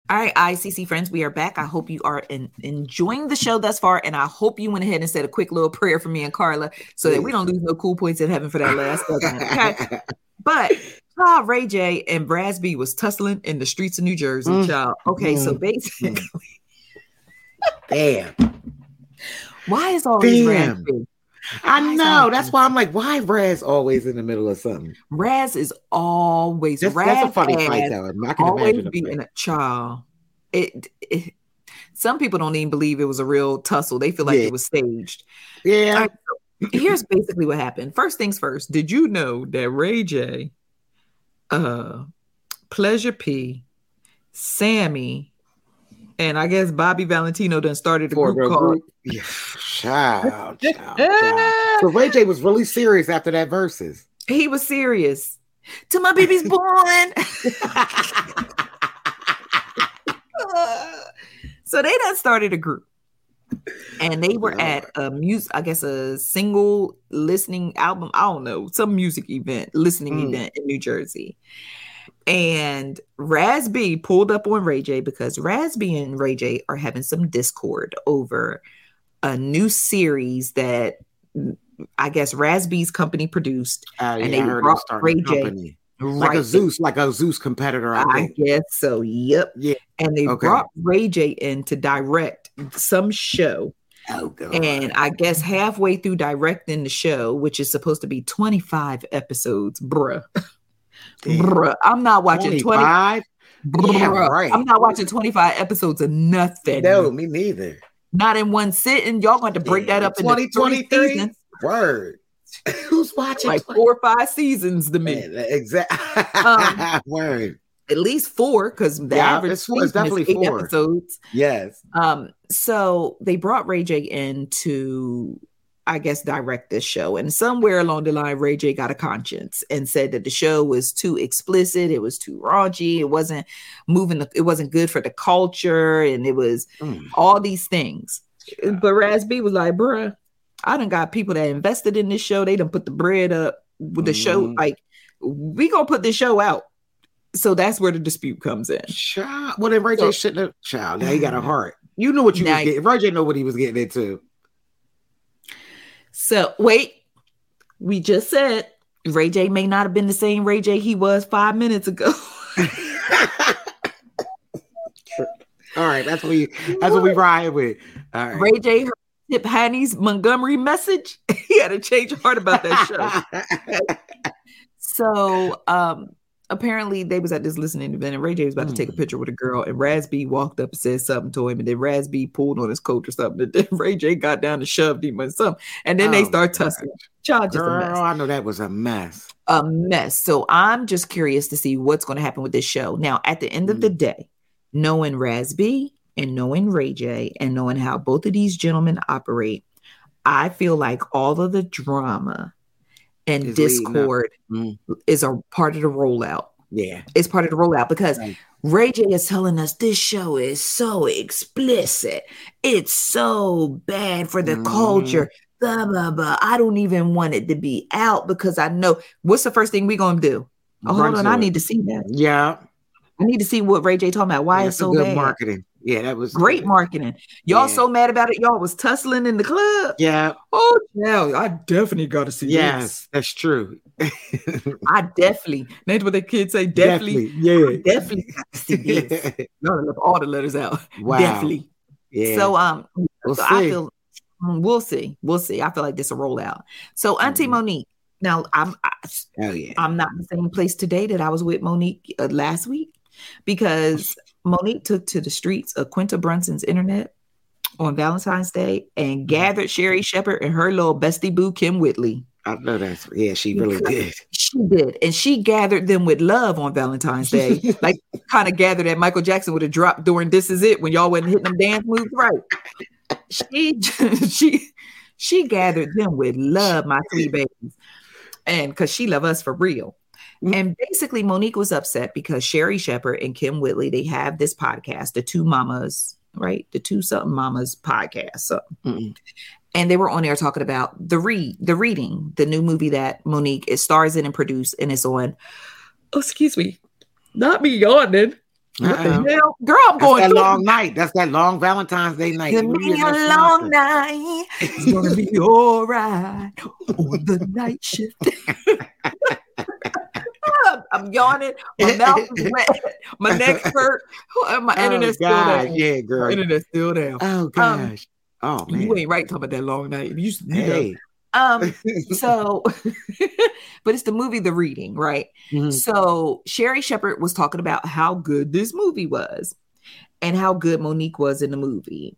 All right, ICC friends, we are back. I hope you are en- enjoying the show thus far, and I hope you went ahead and said a quick little prayer for me and Carla, so that we don't lose no cool points in heaven for that last. Okay, <laughs> but child Ray J and Raz B was tussling in the streets of New Jersey, Mm. child. Okay, so Mm. Damn. why is all Damn. Raz? I know. That's why I'm like, why Raz always in the middle of something? Raz is always That's, Raz that's a funny fight though. I can always imagine. a be fight. in a child. It, it some people don't even believe it was a real tussle. They feel like Yeah. it was staged. Yeah. All right, so here's basically what happened. First things first. Did you know that Ray J, uh, Pleasure P, Sammie, and I guess Bobby Valentino done started a For group real called group. Yeah. Child, child, child. So Ray J was really serious after that verses. He was serious. Till my baby's <laughs> born. <laughs> <laughs> so they done started a group. And they were at a music, I guess a single listening album, I don't know, some music event, listening Mm. event in New Jersey. And Raz B pulled up on Ray J because Raz B and Ray J are having some discord over a new series that I guess Raz B's company produced. Oh, and yeah, they brought Ray J company. Like right a Zeus, like a Zeus competitor, I I guess so. Yep. Yeah. And they Okay. brought Ray J in to direct some show. Oh god. And I guess halfway through directing the show, which is supposed to be 25 episodes, bruh. <laughs> bruh. I'm not watching 20. 25? Yeah, Bruh, right. I'm not watching 25 episodes of nothing. No, me neither. Not in one sitting. Y'all going to break that up three 2023? seasons, Word. <laughs> Who's watching? like four or five seasons to me. Exactly. Um, <laughs> Word. At least four, because the Yeah, average it's four- it's season is definitely eight four. episodes. Yes. Um, so they brought Ray J in to, I guess, direct this show. And somewhere along the line, Ray J got a conscience and said that the show was too explicit, it was too raunchy, it wasn't moving, the, it wasn't good for the culture, and it was Mm. all these things. But Raz B was like, bruh, I done got people that invested in this show. They done put the bread up with the show. Mhm. Like, we gonna put this show out. So that's where the dispute comes in. Child. Well, then Ray J So- shouldn't have. Child. Now he got a <sighs> heart. You knew what you Now- was getting. Ray J know what he was getting into. So wait, we just said Ray J may not have been the same Ray J he was five minutes ago. <laughs> All right, that's what we that's what we ride with. All right. Ray J heard Tiphani's Montgomery message. <laughs> he had a change of heart about that show. <laughs> so um apparently they was at this listening event and Ray J was about to take a Mm. picture with a girl and Raz B walked up and said something to him and then Raz B pulled on his coat or something and then <laughs> Ray J got down and shoved him or something and then they Oh, start tussling. Child just a Girl, mess. I know that was a mess. A mess. So I'm just curious to see what's going to happen with this show. Now, at the end of Mm. the day, knowing Raz B and knowing Ray J and knowing how both of these gentlemen operate, I feel like all of the drama and Is discord Mm. is a part of the rollout. Yeah. It's part of the rollout because Right. Ray J is telling us this show is so explicit. It's so bad for the Mhm. culture. Blah, blah, blah. I don't even want it to be out because I know what's the first thing we're gonna do? Oh, Run hold on, I it. need to see that. Yeah. I need to see what Ray J talking about. Why Yeah, it's so good bad. marketing. Yeah, that was Great marketing. Y'all Yeah. so mad about it. Y'all was tussling in the club. Yeah. Oh, yeah. I definitely got to see Yes, that's true. <laughs> I definitely. That's what the kids say. Definitely. Yeah. Definitely got to see this. <laughs> Y'all left all the letters out. Wow. Definitely. Yeah. So um, We'll so I see. feel mm, we'll see, we'll see. I feel like this will roll out. So Auntie Mm-hmm. Mo'Nique. Now I'm I, Oh yeah. I'm not in the same place today that I was with Mo'Nique uh, last week because Mo'Nique took to the streets of Quinta Brunson's internet on Valentine's Day and mm. gathered Sherri Shepherd and her little bestie boo Kym Whitley. I know that's yeah, she really did. She did, and she gathered them with love on Valentine's Day, <laughs> like kind of gathered that Michael Jackson would have dropped during "This Is It" when y'all wasn't hitting them dance moves right. She <laughs> she she gathered them with love, my three babies, and because she love us for real. Mm-hmm. And basically, Mo'Nique was upset because Sherri Shepherd and Kym Whitley they have this podcast, the Two Mamas, right? The Two Something Mamas podcast. So Mm-mm. and they were on there talking about the read the reading the new movie that Mo'Nique is stars in and produced and it's on oh excuse me not me yawning Uh-uh. girl i'm That's going that long night. That's that long Valentine's Day night. Give me a long night. It's gonna be all right on the night shift. <laughs> <laughs> I'm yawning. My mouth is <laughs> wet. My neck hurt. My Oh, internet's still God. down. Yeah, My girl. internet's still down. Oh gosh. oh man. You ain't right talking about that long night. You, you know. hey. Um, <laughs> so, <laughs> but it's the movie The Reading, right? Mhm. So Sherri Shepherd was talking about how good this movie was and how good Mo'Nique was in the movie.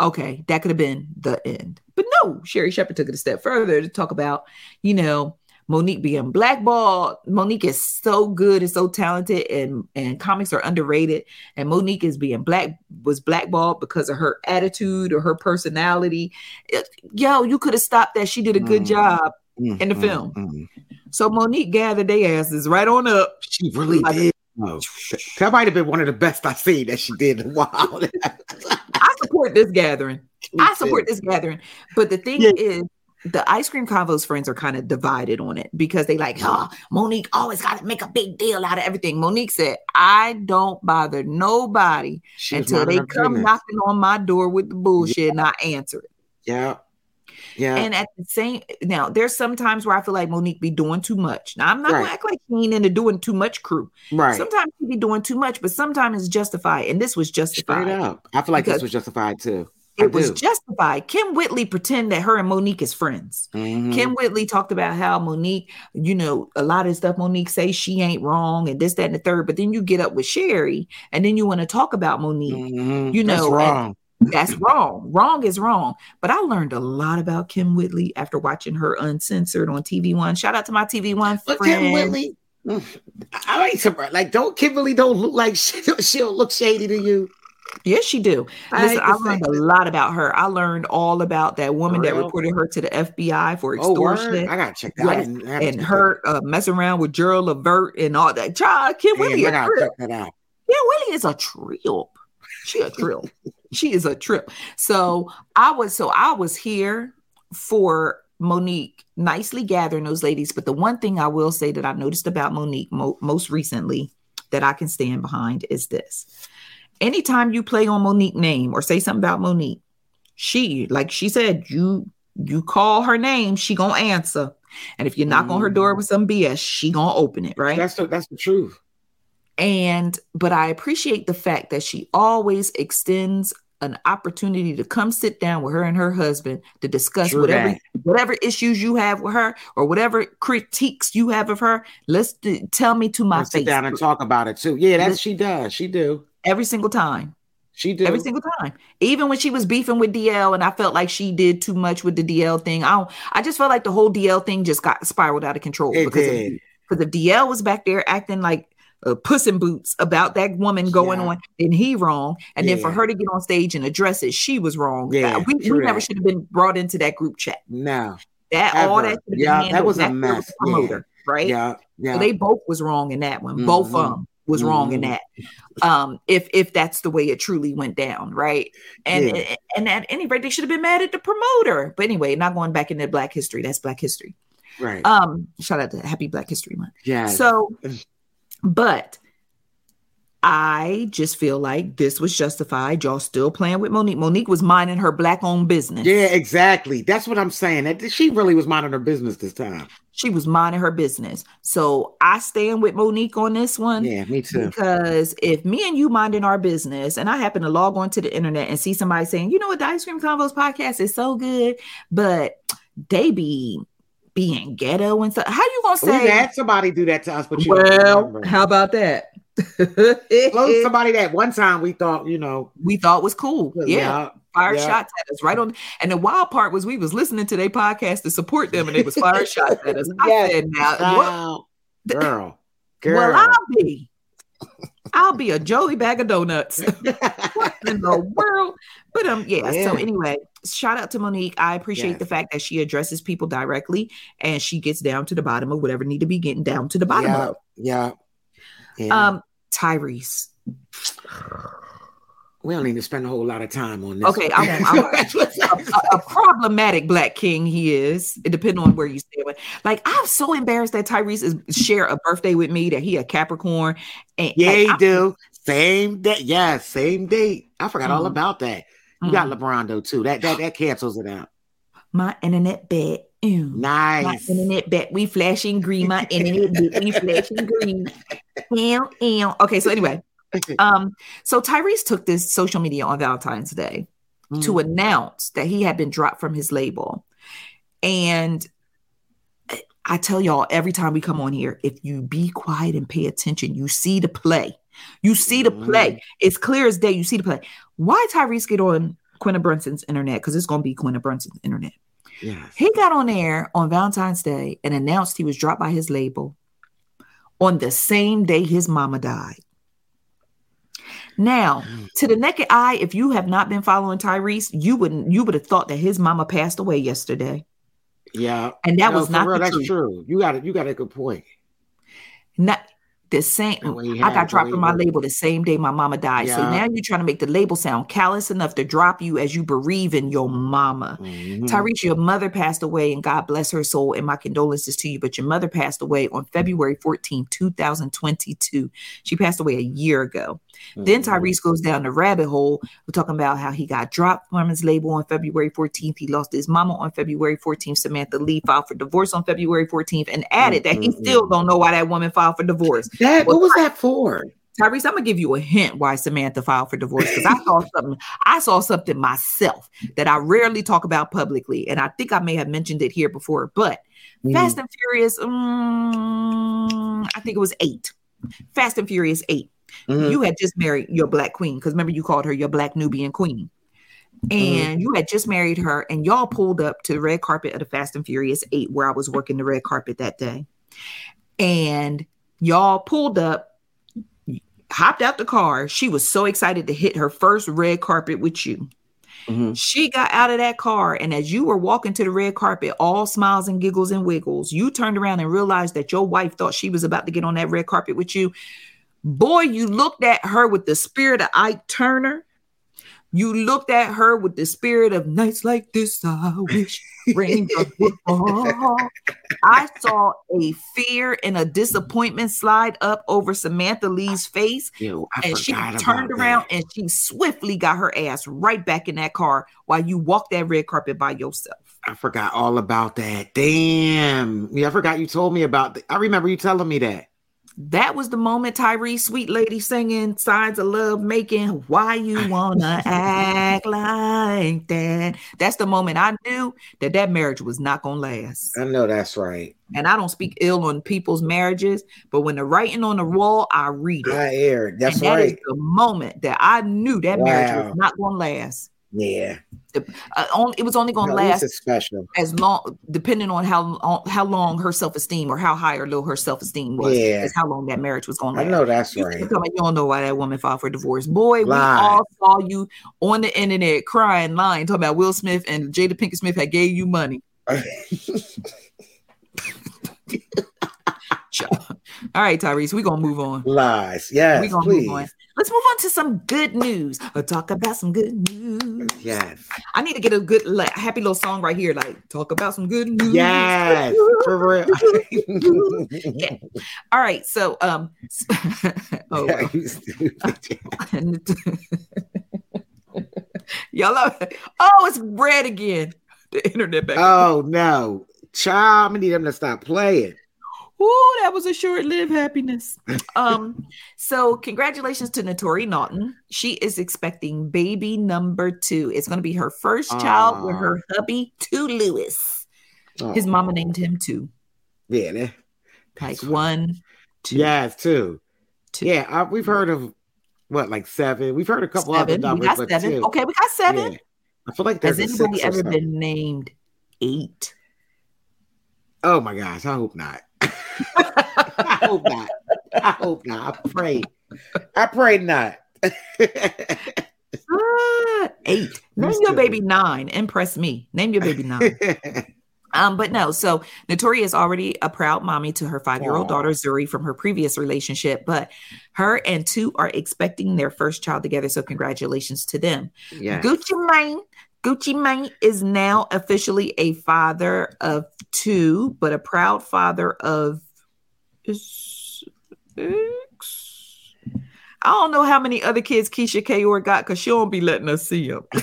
Okay, that could have been the end. But no, Sherri Shepherd took it a step further to talk about, you know, Mo'Nique being blackballed. Mo'Nique is so good and so talented, and and comics are underrated. And Mo'Nique is being black was blackballed because of her attitude or her personality. It- yo, you could have stopped that. She did a good Mm. job Mm, in the mm, film. mm. So Mo'Nique gathered their asses right on up. She really Like- did. <laughs> Oh, that might have been one of the best I've seen that she did in a while. I support this gathering. <laughs> I support this gathering. But the thing Yeah. is, the ice cream convos friends are kind of divided on it because they like, oh, Mo'Nique always got to make a big deal out of everything. Mo'Nique said, I don't bother nobody She was until they come knocking on my door with the bullshit and I answer it. Yeah. Yeah. And at the same now, there's some times where I feel like Mo'Nique be doing too much. Now I'm not gonna act like she ain't into doing too much crew. right. Sometimes she be doing too much, but sometimes it's justified. And this was justified. Straight up. I feel like this was justified too. I was do. justified. Kym Whitley pretend that her and Mo'Nique is friends. Mhm. Kym Whitley talked about how Mo'Nique, you know, a lot of stuff Mo'Nique say she ain't wrong and this, that, and the third. But then you get up with Sherri and then you want to talk about Mo'Nique. Mhm. You know, and wrong. That's wrong. Wrong is wrong. But I learned a lot about Kym Whitley after watching her uncensored on TV One. Shout out to my TV One But friend. Kym Whitley, mm, I ain't surprised. Like, don't Kimberly don't look like <laughs> she, she'll look shady to you. Yes, she do. I Listen, hate I learned a lot about her. I learned all about that woman that reported her to the FBI for Oh, extortion. I gotta check that. I Yes, gotta and her uh, messing around with Gerald Levert and all that. Child, Kim Damn, I gotta check that out. Kym Whitley is a trip. She a trip. she is a trip. So I was so I was here for Mo'Nique nicely gathering those ladies. But the one thing I will say that I noticed about Mo'Nique mo- most recently that I can stand behind is this. Anytime you play on Mo'Nique name or say something about Mo'Nique, she like she said, you You call her name, she gonna answer. And if you knock on her mm-hmm. door with some BS, she gonna open it, right? That's the that's the truth. And but I appreciate the fact that she always extends an opportunity to come sit down with her and her husband to discuss True whatever that. whatever issues you have with her or whatever critiques you have of her. Let's tell me to my Let's face sit down and talk about it too. Yeah, that's she does. She do. Every single time. She did Every single time. Even when she was beefing with DL and I felt like she did too much with the DL thing. I don't, I just felt like the whole DL thing just got spiraled out of control It because did. If, because if DL was back there acting like uh, puss in boots about that woman going Yeah. on, then he wrong. And then for her to get on stage and address it, she was wrong. Yeah, Uh, we, we never should have been brought into that group chat. No. That all that Yeah, that was a back there with mess. promoter, right? Yeah. Yeah. So they both was wrong in that one. Both of Mhm. them was wrong in Mhm. that. Um, if if that's the way it truly went down, right? And Yeah. and at any rate, they should have been mad at the promoter. But anyway, not going back into Black History. That's Black History. right. Um, shout out to Happy Black History Month. yeah. So, but I just feel like this was justified. Y'all still playing with Mo'Nique. Mo'Nique was minding her black owned business. yeah, exactly. That's what I'm saying. That she really was minding her business this time. She was minding her business. So I stand with Mo'Nique on this one. Yeah, me too. Because if me and you minding our business, and I happen to log onto the internet and see somebody saying, you know what, the Ice Cream Convos podcast is so good, but they be being ghetto and stuff. How you gonna say? We had somebody do that to us, but you don't well, how about that? Close <laughs> somebody that one time we thought, you know, we thought was cool. Yeah. yeah, Fire yeah. shots at us right on, and the wild part was we was listening to their podcast to support them, and they was fire <laughs> shots at us. I Yes. said, "Now, what Wow. girl, girl. Well, I'll be. I'll be a Joey bag of donuts. what <laughs> in the world? But um, yeah, So anyway, shout out to Mo'Nique. I appreciate Yes. the fact that she addresses people directly and she gets down to the bottom of whatever need to be getting down to the bottom yeah, of. yeah, yeah. Um, Tyrese. <sighs> we don't need to spend a whole lot of time on this. Okay, I won't. I won't. a, a problematic black king he is. It depends on where you stay with. Like I'm so embarrassed that Tyrese is share a birthday with me. That he a Capricorn. And yeah, like, he I'm- do. Same date. Yeah, same date. I forgot all Mhm. about that. You got LeBron though too. That that that cancels it out. My internet bed. Ew. My Nice. internet bet we flashing green. My internet bet we flashing green. <laughs> Ew, ew. Okay, so anyway, <laughs> um, so Tyrese took this social media on Valentine's Day to announce that he had been dropped from his label, and I tell y'all every time we come on here, if you be quiet and pay attention, you see the play. You see the play. It's clear as day. You see the play. Why Tyrese get on Quinta Brunson's internet? Because it's gonna be Quinta Brunson's internet. Yes. He got on air on Valentine's Day and announced he was dropped by his label on the same day his mama died. Now, mm. to the naked eye, if you have not been following Tyrese, you wouldn't you would have thought that his mama passed away yesterday. Yeah. And that No, was not real, that's truth. true. You got it. You got a good point. Not the same. I got dropped from my label the same day my mama died. So now you're trying to make the label sound callous enough to drop you as you bereaving your mama. Mhm. Tyrese, your mother passed away, and God bless her soul, and my condolences to you. But your mother passed away on February 14, 2022. She passed away a year ago. Then Mm-hmm. Tyrese goes down the rabbit hole. We're talking about how he got dropped from his label on February 14th. He lost his mama on February 14th. Samantha Lee filed for divorce on February 14th and added that he still don't know why that woman filed for divorce. That what was that for? Tyrese, I'm gonna give you a hint why Samantha filed for divorce because I saw something. I saw something myself that I rarely talk about publicly, and I think I may have mentioned it here before. But Mm-hmm. Fast and Furious, mm, I think it was eight. Fast and Furious 8 Mhm. You had just married your black queen because remember you called her your black Nubian queen, and you had just married her, and y'all pulled up to the red carpet of the Fast and Furious Eight where I was working the red carpet that day, and y'all pulled up hopped out the car. She was so excited to hit her first red carpet with you. Mhm. She got out of that car, and as you were walking to the red carpet, all smiles and giggles and wiggles, you turned around and realized that your wife thought she was about to get on that red carpet with you. Boy, you looked at her with the spirit of Ike Turner. You looked at her with the spirit of nights like this. I wish rain <laughs> would fall. I saw a fear and a disappointment slide up over Samantha Lee's face. I and she turned around that. and she swiftly got her ass right back in that car while you walked that red carpet by yourself. I forgot all about that. Damn. Yeah, I forgot you told me about th- I remember you telling me that. That was the moment Tyrese, sweet lady, singing signs of love, making why you wanna act like that. That's the moment I knew that that marriage was not gonna last. I know that's right. And I don't speak ill on people's marriages, but when the writing on the wall, I read it. I aired. That's and that is right. the moment that I knew that marriage was not gonna last. Yeah. The- uh, only, it was only gonna No, last special. as long depending on how on how long her self-esteem or how high or low her self-esteem was Yeah. is how long that marriage was going to I know that's You right. you don't know why that woman filed for divorce. Boy, we all saw you on the internet crying, lying, talking about Will Smith and Jada Pinkett Smith had gave you money. <laughs> <laughs> All right, Tyrese, we're gonna move on. Lies. Yes, we're gonna please. move on. Let's move on to some good news. Or talk about some good news. Yes. I need to get a good like, happy little song right here. Like, talk about some good news. Yes. For real. <laughs> Yeah. All right. So, um, <laughs> oh, Yeah, well. you stupid. <laughs> y'all, love oh, it's red again. The internet back. Oh no. Child, I'm gonna need them to stop playing. Ooh, that was a short-lived happiness. Um, so congratulations to Naturi Naughton. She is expecting baby number two. It's going to be her first child with her hubby, two Lewis. His mama named him two, Yeah, that, like one, two. yes, too. Two. Yeah, I, we've heard of what, like seven. We've heard a couple other seven. We numbers, got but seven. two. Okay, we got seven. Yeah. I feel like there's Has anybody ever something. been named eight? Oh my gosh, I hope not. I hope not. I hope not. I pray. I pray not. Ah, eight. <laughs> Name your baby nine. Impress me. Name your baby nine. <laughs> Um, but no, so Notoria is already a proud mommy to her five-year-old daughter Zuri from her previous relationship, but her and two are expecting their first child together. So congratulations to them. yes. Gucci Mane. Gucci Mane is now officially a father of two, but a proud father of six. I don't know how many other kids Keyshia Ka'oir got because she will not be letting us see them. <laughs>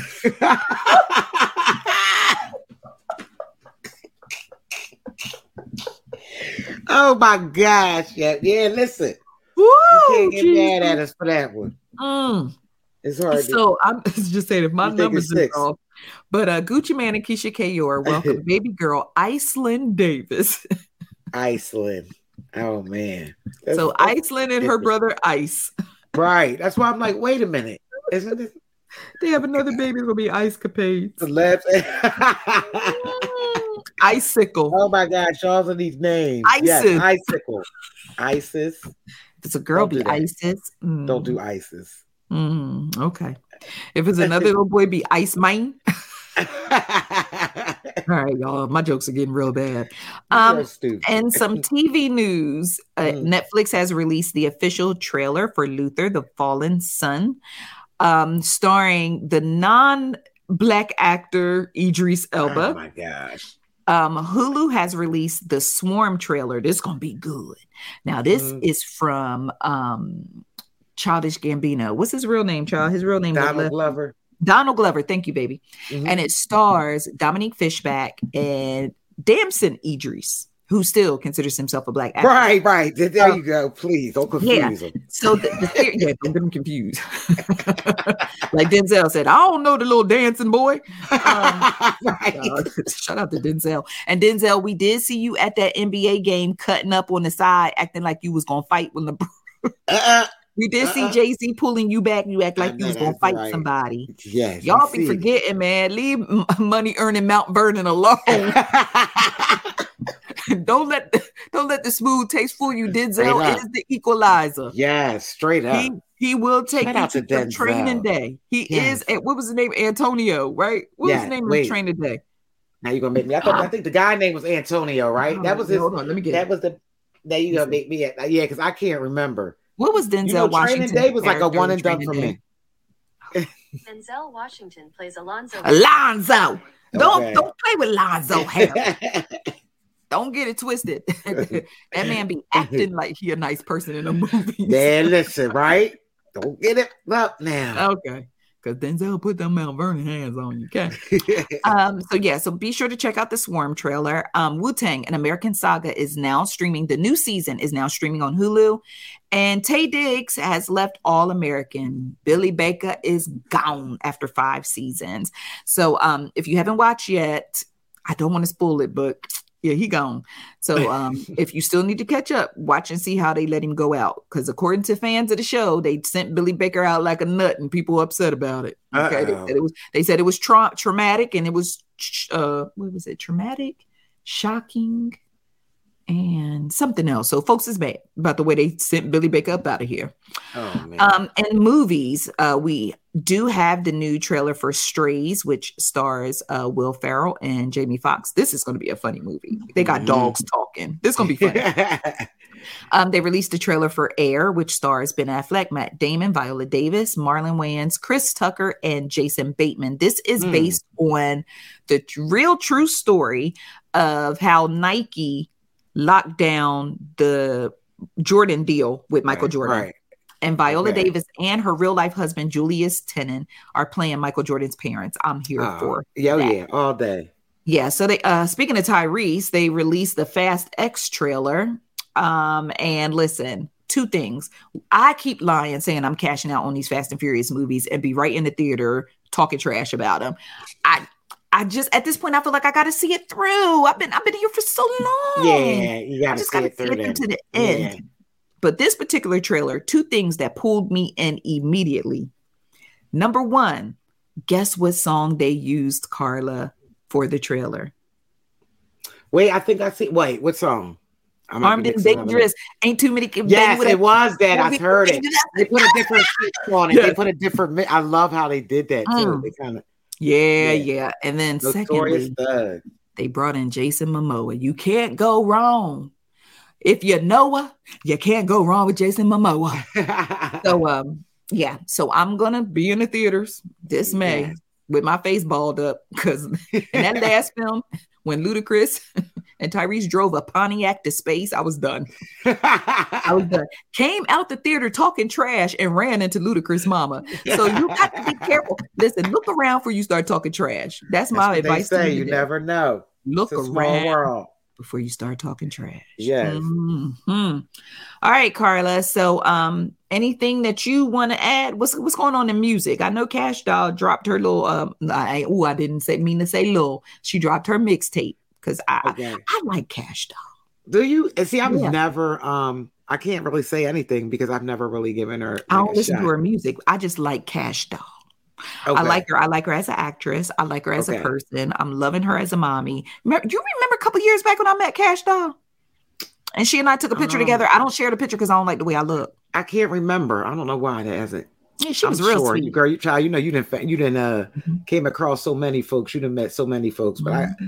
oh my gosh. Yeah, yeah, listen. Woo! You can't get mad at us for that one. Mm. It's hard. to- So I'm <laughs> just saying if my numbers is off. But uh Gucci Mane and Keyshia Ka'oir welcome <laughs> baby girl Iceland Davis. <laughs> Iceland. Oh man. so That's- Iceland and her brother Ice. right. That's why I'm like, wait a minute. Isn't it They have another baby. Gonna be Ice Capades. left? <laughs> Icicle. oh my gosh, all of these names. Yes, Isis. icicle. Isis. It's a girl, Don't be that. Isis. Mm. Don't do ISIS. Mm, okay. If it's another little boy, be Ice Mine. <laughs> <laughs> All right, y'all. My jokes are getting real bad. Um, and some <laughs> TV news. Uh, Mm. Netflix has released the official trailer for Luther, the Fallen Sun, um, starring the non-black actor Idris Elba. Oh my gosh. Um, Hulu has released the Swarm trailer. This is gonna be good. Now, this Mhm. is from um, Childish Gambino. What's his real name, child? His real name Donald Glover. Donald Glover. Thank you, baby. Mhm. And it stars Dominique Fishback and Damson Idris, who still considers himself a black actor. Right, right. There you go. Please don't confuse yeah. them. So the, the theory, yeah, don't get them confused. <laughs> like Denzel said, I don't know the little dancing boy. Um, <laughs> right. <laughs> shout out to Denzel. And Denzel, we did see you at that NBA game cutting up on the side, acting like you was gonna fight with the Uh-uh. We did see Uh-uh. Jay Z pulling you back. You act I like you was gonna fight right. somebody. Yes. Y'all be forgetting, man. Leave <laughs> money earning Mount Vernon alone. <laughs> don't let the, don't let the smooth taste fool you. Denzel is the equalizer. yes, straight up. He he will take Shout you out to to training day. He Yes. is. eh, What was his name? Antonio, right? What was Yes, his name of wait. his training day? now you're gonna make me. I thought I think the guy name was Antonio, right? Oh, that was his. Hold on, let me get. That it. was the. Now you gonna make me. Yeah, because I can't remember. What was Denzel You know, Washington? training day was like a one and done for Day? me. Denzel Washington plays Alonzo. Alonzo. Don't Okay. don't play with Lonzo <laughs> hair. Don't get it twisted. <laughs> that man be acting like he a nice person in a movie. Man, listen, right? Don't get it up now. <laughs> Okay. Because Denzel put them Mount Vernon hands on you. Okay. <laughs> um, so yeah, so be sure to check out the Swarm trailer. Um, Wu Tang, an American saga, is now streaming. The new season is now streaming on Hulu. And Taye Diggs has left All American. Billy Baker is gone after five seasons. So um, if you haven't watched yet, I don't want to spoil it, but yeah, he gone. So <laughs> um, if you still need to catch up, watch and see how they let him go out. Because according to fans of the show, they sent Billy Baker out like a nut, and people were upset about it. Okay, they said it was they said it was tra- traumatic, and it was uh, what was it? Traumatic, shocking, and something else. So folks is mad about the way they sent Billy Baker up out of here. Oh man. Um, and movies, uh, we do have the new trailer for Strays, which stars uh, Will Ferrell and Jamie Foxx. This is going to be a funny movie. They got Mhm. dogs talking. This is going to be funny. <laughs> um, they released a trailer for Air, which stars Ben Affleck, Matt Damon, Viola Davis, Marlon Wayans, Chris Tucker, and Jason Bateman. This is Hmm. based on the t- real true story of how Nike locked down the Jordan deal with Michael Right, Jordan. right. And Viola Okay. Davis and her real life husband Julius Tennon are playing Michael Jordan's parents. I'm here Oh, for yeah, oh, that. yeah, all day. Yeah, so they uh speaking of Tyrese, they released the Fast X trailer. Um and listen, two things. I keep lying saying I'm cashing out on these Fast and Furious movies and be right in the theater talking trash about them. I I just at this point I feel like I got to see it through. I've been I've been here for so long. Yeah, you gotta just see gotta it through then. to the end. Yeah. But this particular trailer, two things that pulled me in immediately. Number one, guess what song they used, Carla, for the trailer? Wait, I think I see. Wait, what song? I might be Armed and. Dangerous. Ain't too many. Yes, it was that. I heard it. They put a different on it. They put a different. I love how they did that too. Mm. They kind of Yeah, yeah. And then notorious secondly, thug. they brought in Jason Momoa. You can't go wrong. If you know her, you can't go wrong with Jason Momoa. <laughs> so um, yeah. So I'm gonna be in the theaters this May Yes. with my face balled up because in that last <laughs> film, when Ludacris <laughs> and Tyrese drove a Pontiac to space, I was done. I was done. <laughs> Came out the theater talking trash and ran into Ludacris' mama. So you got to be careful. Listen, look around before you start talking trash. That's my That's they advice to say. you. Today. never know. Look It's a small around world. Before you start talking trash. Yes. Mhm. All right, Carla. So, um, anything that you want to add? What's what's going on in music? I know Kash Doll dropped her little. Um, I oh, I didn't say mean to say little. She dropped her mixtape because I, Okay. I like Kash Doll. Do you? See, I've Yeah. never. Um, I can't really say anything because I've never really given her. I don't listen shot. to her music. I just like Kash Doll. I like her. I like her as an actress. I like her as Okay. a person. I'm loving her as a mommy. Do you remember a couple years back when I met Kash Doll? And she and I took a picture Um, together. I don't share the picture because I don't like the way I look. I can't remember. I don't know why that hasn't. Yeah, she I'm was real sure. sweet. You, girl, you child, you know, you didn't, you didn't, uh, Mhm. came across so many folks. You didn't met so many folks, but Mhm. I,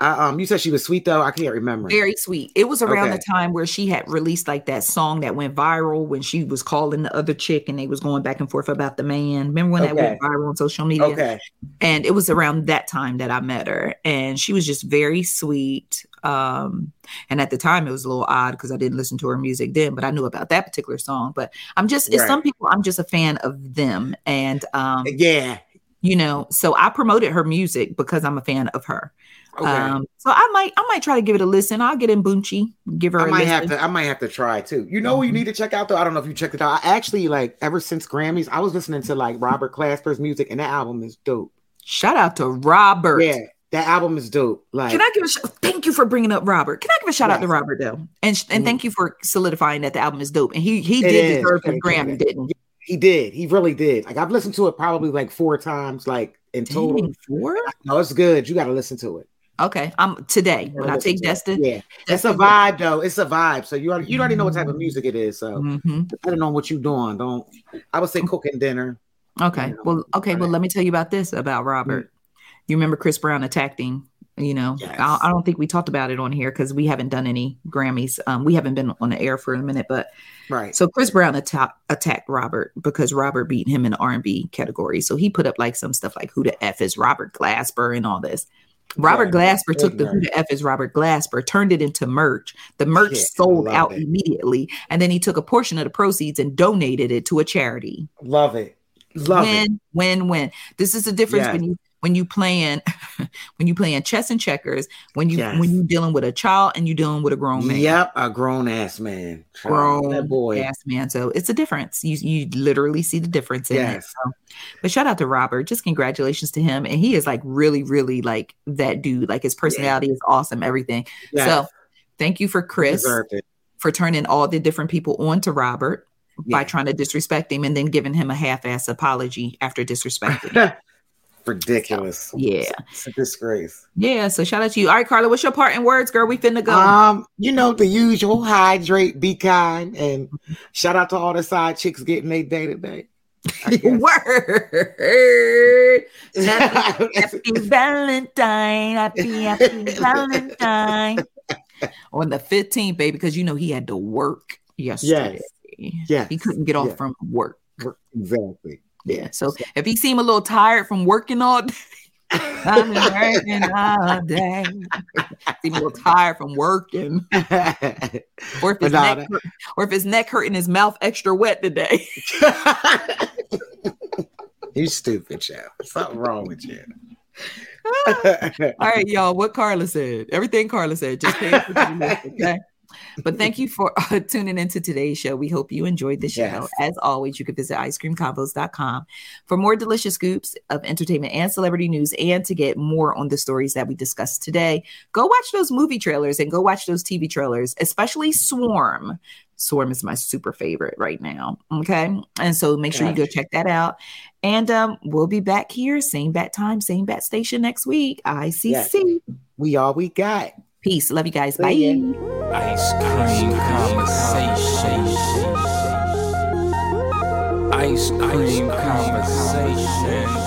I, um, you said she was sweet though. I can't remember. Very sweet. It was around Okay. the time where she had released like that song that went viral when she was calling the other chick and they was going back and forth about the man. Remember when that went viral on social media? Okay. And it was around that time that I met her. And she was just very sweet. Um, and at the time it was a little odd because I didn't listen to her music then, but I knew about that particular song. But I'm just it's some people I'm just a fan of them. And um, Yeah. you know, so I promoted her music because I'm a fan of her. Okay. Um, so I might I might try to give it a listen. I'll get in Bunchy, give her I a might listen. have to. I might have to try too. You know, what you Mm-hmm. need to check out though. I don't know if you checked it out. I actually like ever since Grammys, I was listening to like Robert Glasper's music, and that album is dope. Shout out to Robert. Yeah, that album is dope. Like, Can I give a sh- thank you for bringing up Robert? Can I give a shout out to Robert though? And sh- and Mhm. thank you for solidifying that the album is dope. And he he It did is. deserve you. Grammy, didn't he? he did. He really did. Like I've listened to it probably like four times, like in total. Dang, four? No, it's good. You got to listen to it. Okay, I'm today when I take. Destin. Yeah, it's a vibe though. It's a vibe. So you already you already know what type of music it is. So Mhm. depending on what you're doing, don't. I would say cooking dinner. Okay. You know, Well, okay. Well, let me tell you about this about Robert. You remember Chris Brown attacked him? You know, Yes. I, I don't think we talked about it on here because we haven't done any Grammys. Um, we haven't been on the air for a minute, but Right. so Chris Brown atta- attacked Robert because Robert beat him in the R&B category. So he put up like some stuff like "Who the f is Robert Glasper" and all this. Robert Yeah, Glasper took the "Who the f is Robert Glasper," turned it into merch. The merch I sold out it. immediately, and then he took a portion of the proceeds and donated it to a charity. Love it. Love win, it. win, win. This is the difference Yes. when you when you playing <laughs> when you playing chess and checkers when you Yes. when you dealing with a child and you dealing with a grown man. Yep, a grown ass man. Grown that boy. ass man. So it's a difference. You you literally see the difference in it. So, but shout out to Robert. Just congratulations to him. And he is like really, really like that dude. Like his personality is awesome, everything. Yes. So thank you for Chris for turning all the different people on to Robert by trying to disrespect him and then giving him a half-ass apology after disrespecting <laughs> him. Ridiculous. Yeah. It's a disgrace. Yeah. So shout out to you. All right, Carla, what's your part in words, girl? We finna go. Um, you know, the usual hydrate, be kind, and shout out to all the side chicks getting their day today. <laughs> Word. <laughs> Happy, happy Valentine. Happy, happy <laughs> Valentine. On the 15th, baby, because you know he had to work yesterday. Yes. He couldn't get off Yes. from work. Exactly. Yeah. So if he seem a little tired from working all day, <laughs> I'm working all day. Seem a little tired from working. Or if his nah, neck hurt, or if his neck hurt and his mouth extra wet today. <laughs> You stupid, child. Something wrong with you. Ah. All right, y'all. What Carla said. Everything Carla said. Just pay attention <laughs> okay? But thank you for uh, tuning into today's show. We hope you enjoyed the show. Yes. As always, you can visit icecreamconvos.com for more delicious scoops of entertainment and celebrity news and to get more on the stories that we discussed today. Go watch those movie trailers and go watch those TV trailers, especially Swarm. Swarm is my super favorite right now. Okay. And so make sure you go check that out. And um, we'll be back here, same bat time, same bat station next week. ICC. Yes. We all we got. Peace. Love you guys. Bye. Ice cream conversation. Ice cream conversation.